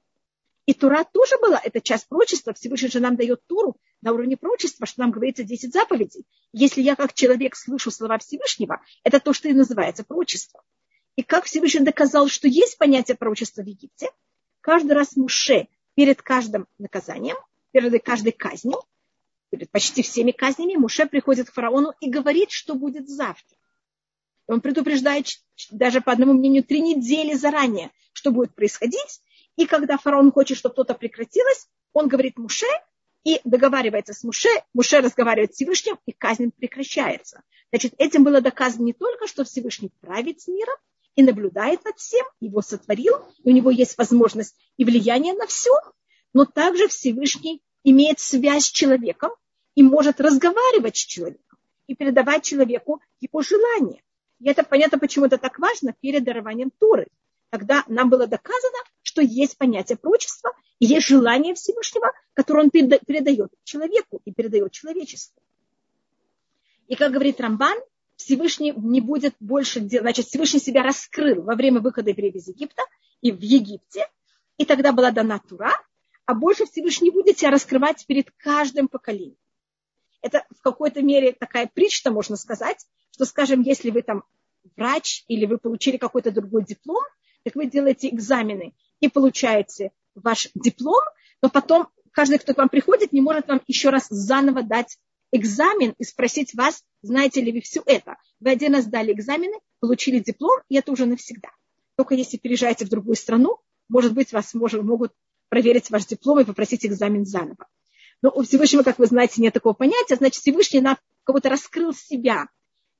И Тура тоже была, это часть прочества. Всевышний же нам дает Туру на уровне прочества, что нам говорится 10 заповедей. Если я как человек слышу слова Всевышнего, это то, что и называется прочество. И как Всевышний доказал, что есть понятие пророчества в Египте, каждый раз Муше перед каждым наказанием, перед каждой казнью, перед почти всеми казнями, Муше приходит к фараону и говорит, что будет завтра. Он предупреждает даже по одному мнению три недели заранее, что будет происходить, и когда фараон хочет, чтобы что-то прекратилось, он говорит Муше и договаривается с Муше, Муше разговаривает с Всевышним, и казнь прекращается. Значит, этим было доказано не только, что Всевышний правит миром и наблюдает над всем, его сотворил, и у него есть возможность и влияние на все, но также Всевышний имеет связь с человеком и может разговаривать с человеком и передавать человеку его желания. И это понятно, почему это так важно перед дарованием Туры. Когда нам было доказано, что есть понятие прочества, и есть желание Всевышнего, которое он передает человеку и передает человечеству. И как говорит Рамбан, Всевышний не будет больше делать, значит, Всевышний себя раскрыл во время выхода евреев из Египта и в Египте, и тогда была дана Тура, а больше Всевышний будет себя раскрывать перед каждым поколением. Это в какой-то мере такая притча, можно сказать, что, скажем, если вы там врач или вы получили какой-то другой диплом, так вы делаете экзамены и получаете ваш диплом, но потом каждый, кто к вам приходит, не может вам еще раз заново дать экзамен и спросить вас, знаете ли вы все это. Вы один раз дали экзамены, получили диплом, и это уже навсегда. Только если переезжаете в другую страну, может быть, вас может, могут проверить ваш диплом и попросить экзамен заново. Но у Всевышнего, как вы знаете, нет такого понятия. Значит, Всевышний нам кого-то раскрыл себя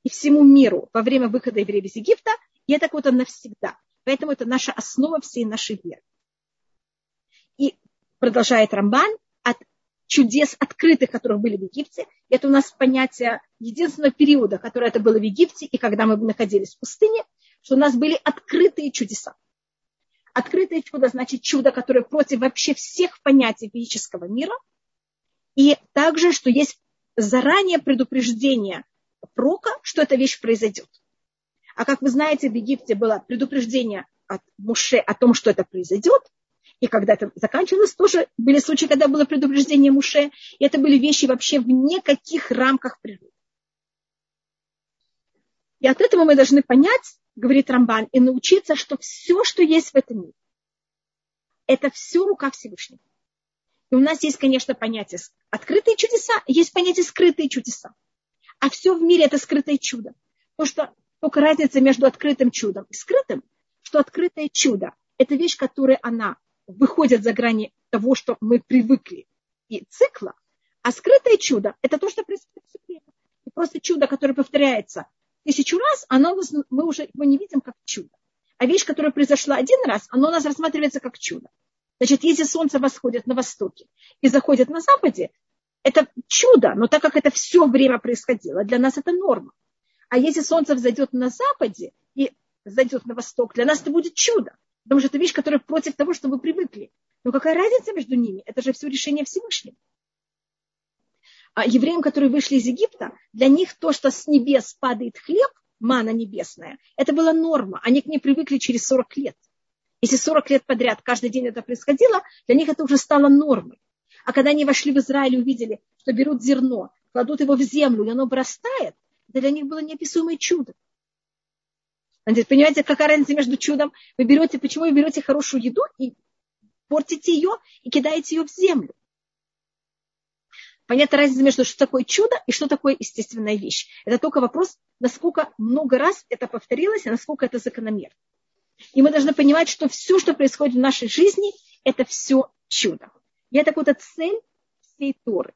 и всему миру во время выхода евреев из Египта, и это кого-то навсегда. Поэтому это наша основа всей нашей веры. И продолжает Рамбан, от чудес открытых, которых были в Египте, это у нас понятие единственного периода, которое это было в Египте, и когда мы находились в пустыне, что у нас были открытые чудеса. Открытое чудо значит чудо, которое против вообще всех понятий физического мира. И также, что есть заранее предупреждение прока, что эта вещь произойдет. А как вы знаете, в Египте было предупреждение от Муше о том, что это произойдет. И когда это заканчивалось, тоже были случаи, когда было предупреждение Муше. И это были вещи вообще в никаких рамках природы. И от этого мы должны понять, говорит Рамбан, и научиться, что все, что есть в этом мире, это все рука Всевышнего. И у нас есть, конечно, понятие открытые чудеса, есть понятие скрытые чудеса. А все в мире это скрытое чудо. Потому что только разница между открытым чудом и скрытым, что открытое чудо – это вещь, которая она выходит за грани того, что мы привыкли, и цикла, а скрытое чудо – это то, что происходит все время. И просто чудо, которое повторяется тысячу раз, оно, мы уже его не видим как чудо. А вещь, которая произошла один раз, она у нас рассматривается как чудо. Значит, если солнце восходит на востоке и заходит на западе, это чудо, но так как это все время происходило, для нас это норма. А если солнце взойдет на западе и зайдет на восток, для нас это будет чудо. Потому что это вещь, которая против того, что мы привыкли. Но какая разница между ними? Это же все решение Всевышнего. А евреям, которые вышли из Египта, для них то, что с небес падает хлеб, мана небесная, это была норма. Они к ней привыкли через 40 лет. Если 40 лет подряд каждый день это происходило, для них это уже стало нормой. А когда они вошли в Израиль и увидели, что берут зерно, кладут его в землю, и оно вырастает, это для них было неописуемое чудо. Понимаете, какая разница между чудом? Вы берете, почему вы берете хорошую еду и портите ее и кидаете ее в землю? Понятна разница между что такое чудо и что такое естественная вещь. Это только вопрос, насколько много раз это повторилось и насколько это закономерно. И мы должны понимать, что все, что происходит в нашей жизни, это все чудо. И это вот цель всей Торы.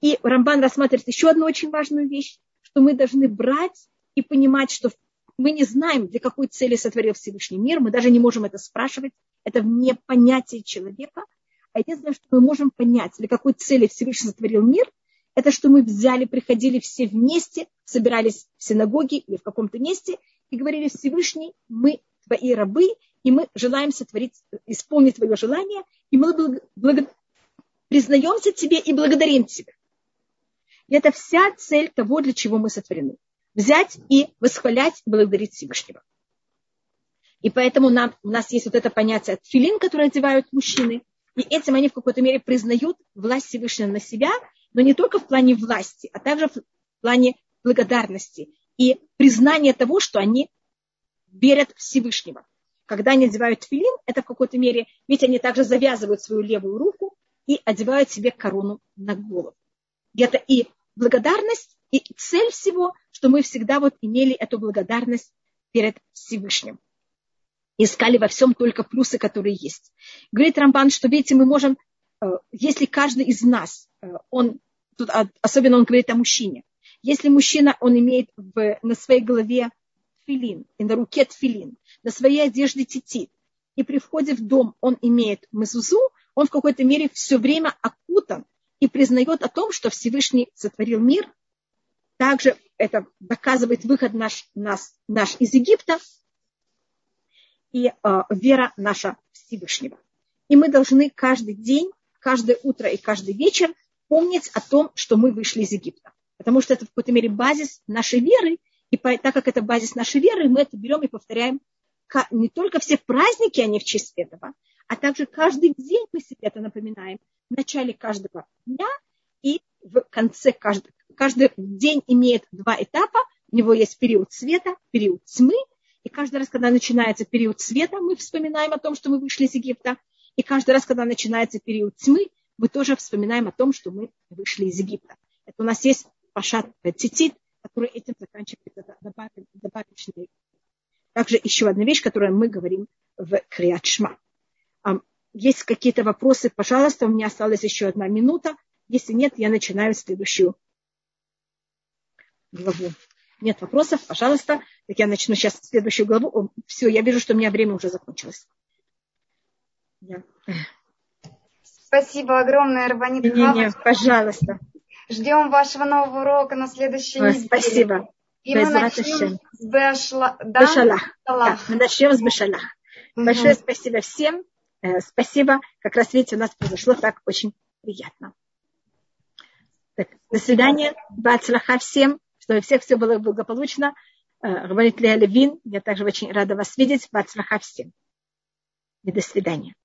И Рамбан рассматривает еще одну очень важную вещь, что мы должны брать и понимать, что мы не знаем, для какой цели сотворил Всевышний мир, мы даже не можем это спрашивать, это вне понятия человека. А единственное, что мы можем понять, для какой цели Всевышний сотворил мир, это что мы взяли, приходили все вместе, собирались в синагоге или в каком-то месте и говорили Всевышний, мы твои рабы, и мы желаем сотворить, исполнить твое желание, и мы благ... Благ... признаемся тебе и благодарим тебя. И это вся цель того, для чего мы сотворены. Взять и восхвалять благодарить Всевышнего. И поэтому нам, у нас есть вот это понятие филин, которое одевают мужчины, и этим они в какой-то мере признают власть Всевышнего на себя, но не только в плане власти, а также в плане благодарности и признания того, что они верят Всевышнего. Когда они одевают филин, это в какой-то мере, ведь они также завязывают свою левую руку и одевают себе корону на голову. И это и благодарность, и цель всего, что мы всегда вот имели эту благодарность перед Всевышним. Искали во всем только плюсы, которые есть. Говорит Рамбан, что, видите, мы можем, э, если каждый из нас, э, он, тут особенно он говорит о мужчине, если мужчина, он имеет в, на своей голове тфилин, и на руке тфилин, на своей одежде тетит, и при входе в дом он имеет мезузу, он в какой-то мере все время окутан и признает о том, что Всевышний сотворил мир. Также это доказывает выход наш, нас, наш из Египта и э, вера наша Всевышнего. И мы должны каждый день, каждое утро и каждый вечер помнить о том, что мы вышли из Египта. Потому что это в какой-то мере базис нашей веры, и так как это базис нашей веры, мы это берем и повторяем не только все праздники, они в честь этого, а также каждый день мы себе это напоминаем. В начале каждого дня и в конце каждого. Каждый день имеет два этапа. У него есть период света, период тьмы. И каждый раз, когда начинается период света, мы вспоминаем о том, что мы вышли из Египта. И каждый раз, когда начинается период тьмы, мы тоже вспоминаем о том, что мы вышли из Египта. Это у нас есть пашат цитит, который этим заканчивается добавочный. Также еще одна вещь, которую мы говорим в Криатшма. Есть какие-то вопросы, пожалуйста, у меня осталась еще одна минута. Если нет, я начинаю следующую главу. Нет вопросов, пожалуйста. Так я начну сейчас следующую главу. Все, я вижу, что у меня время уже закончилось. Я. Спасибо огромное, Рабанит не, не, пожалуйста. Ждем вашего нового урока на следующей неделе. Спасибо. И мы начнем с Бешла... да? Бешалах. Да, мы начнем с Бешалах. Угу. Большое спасибо всем. Э, спасибо. Как раз, видите, у нас произошло так очень приятно. Так, до свидания. Бацлаха всем. Чтобы у всех все было благополучно. Э, говорит Лея Левин. Я также очень рада вас видеть. Бацлаха всем. И до свидания.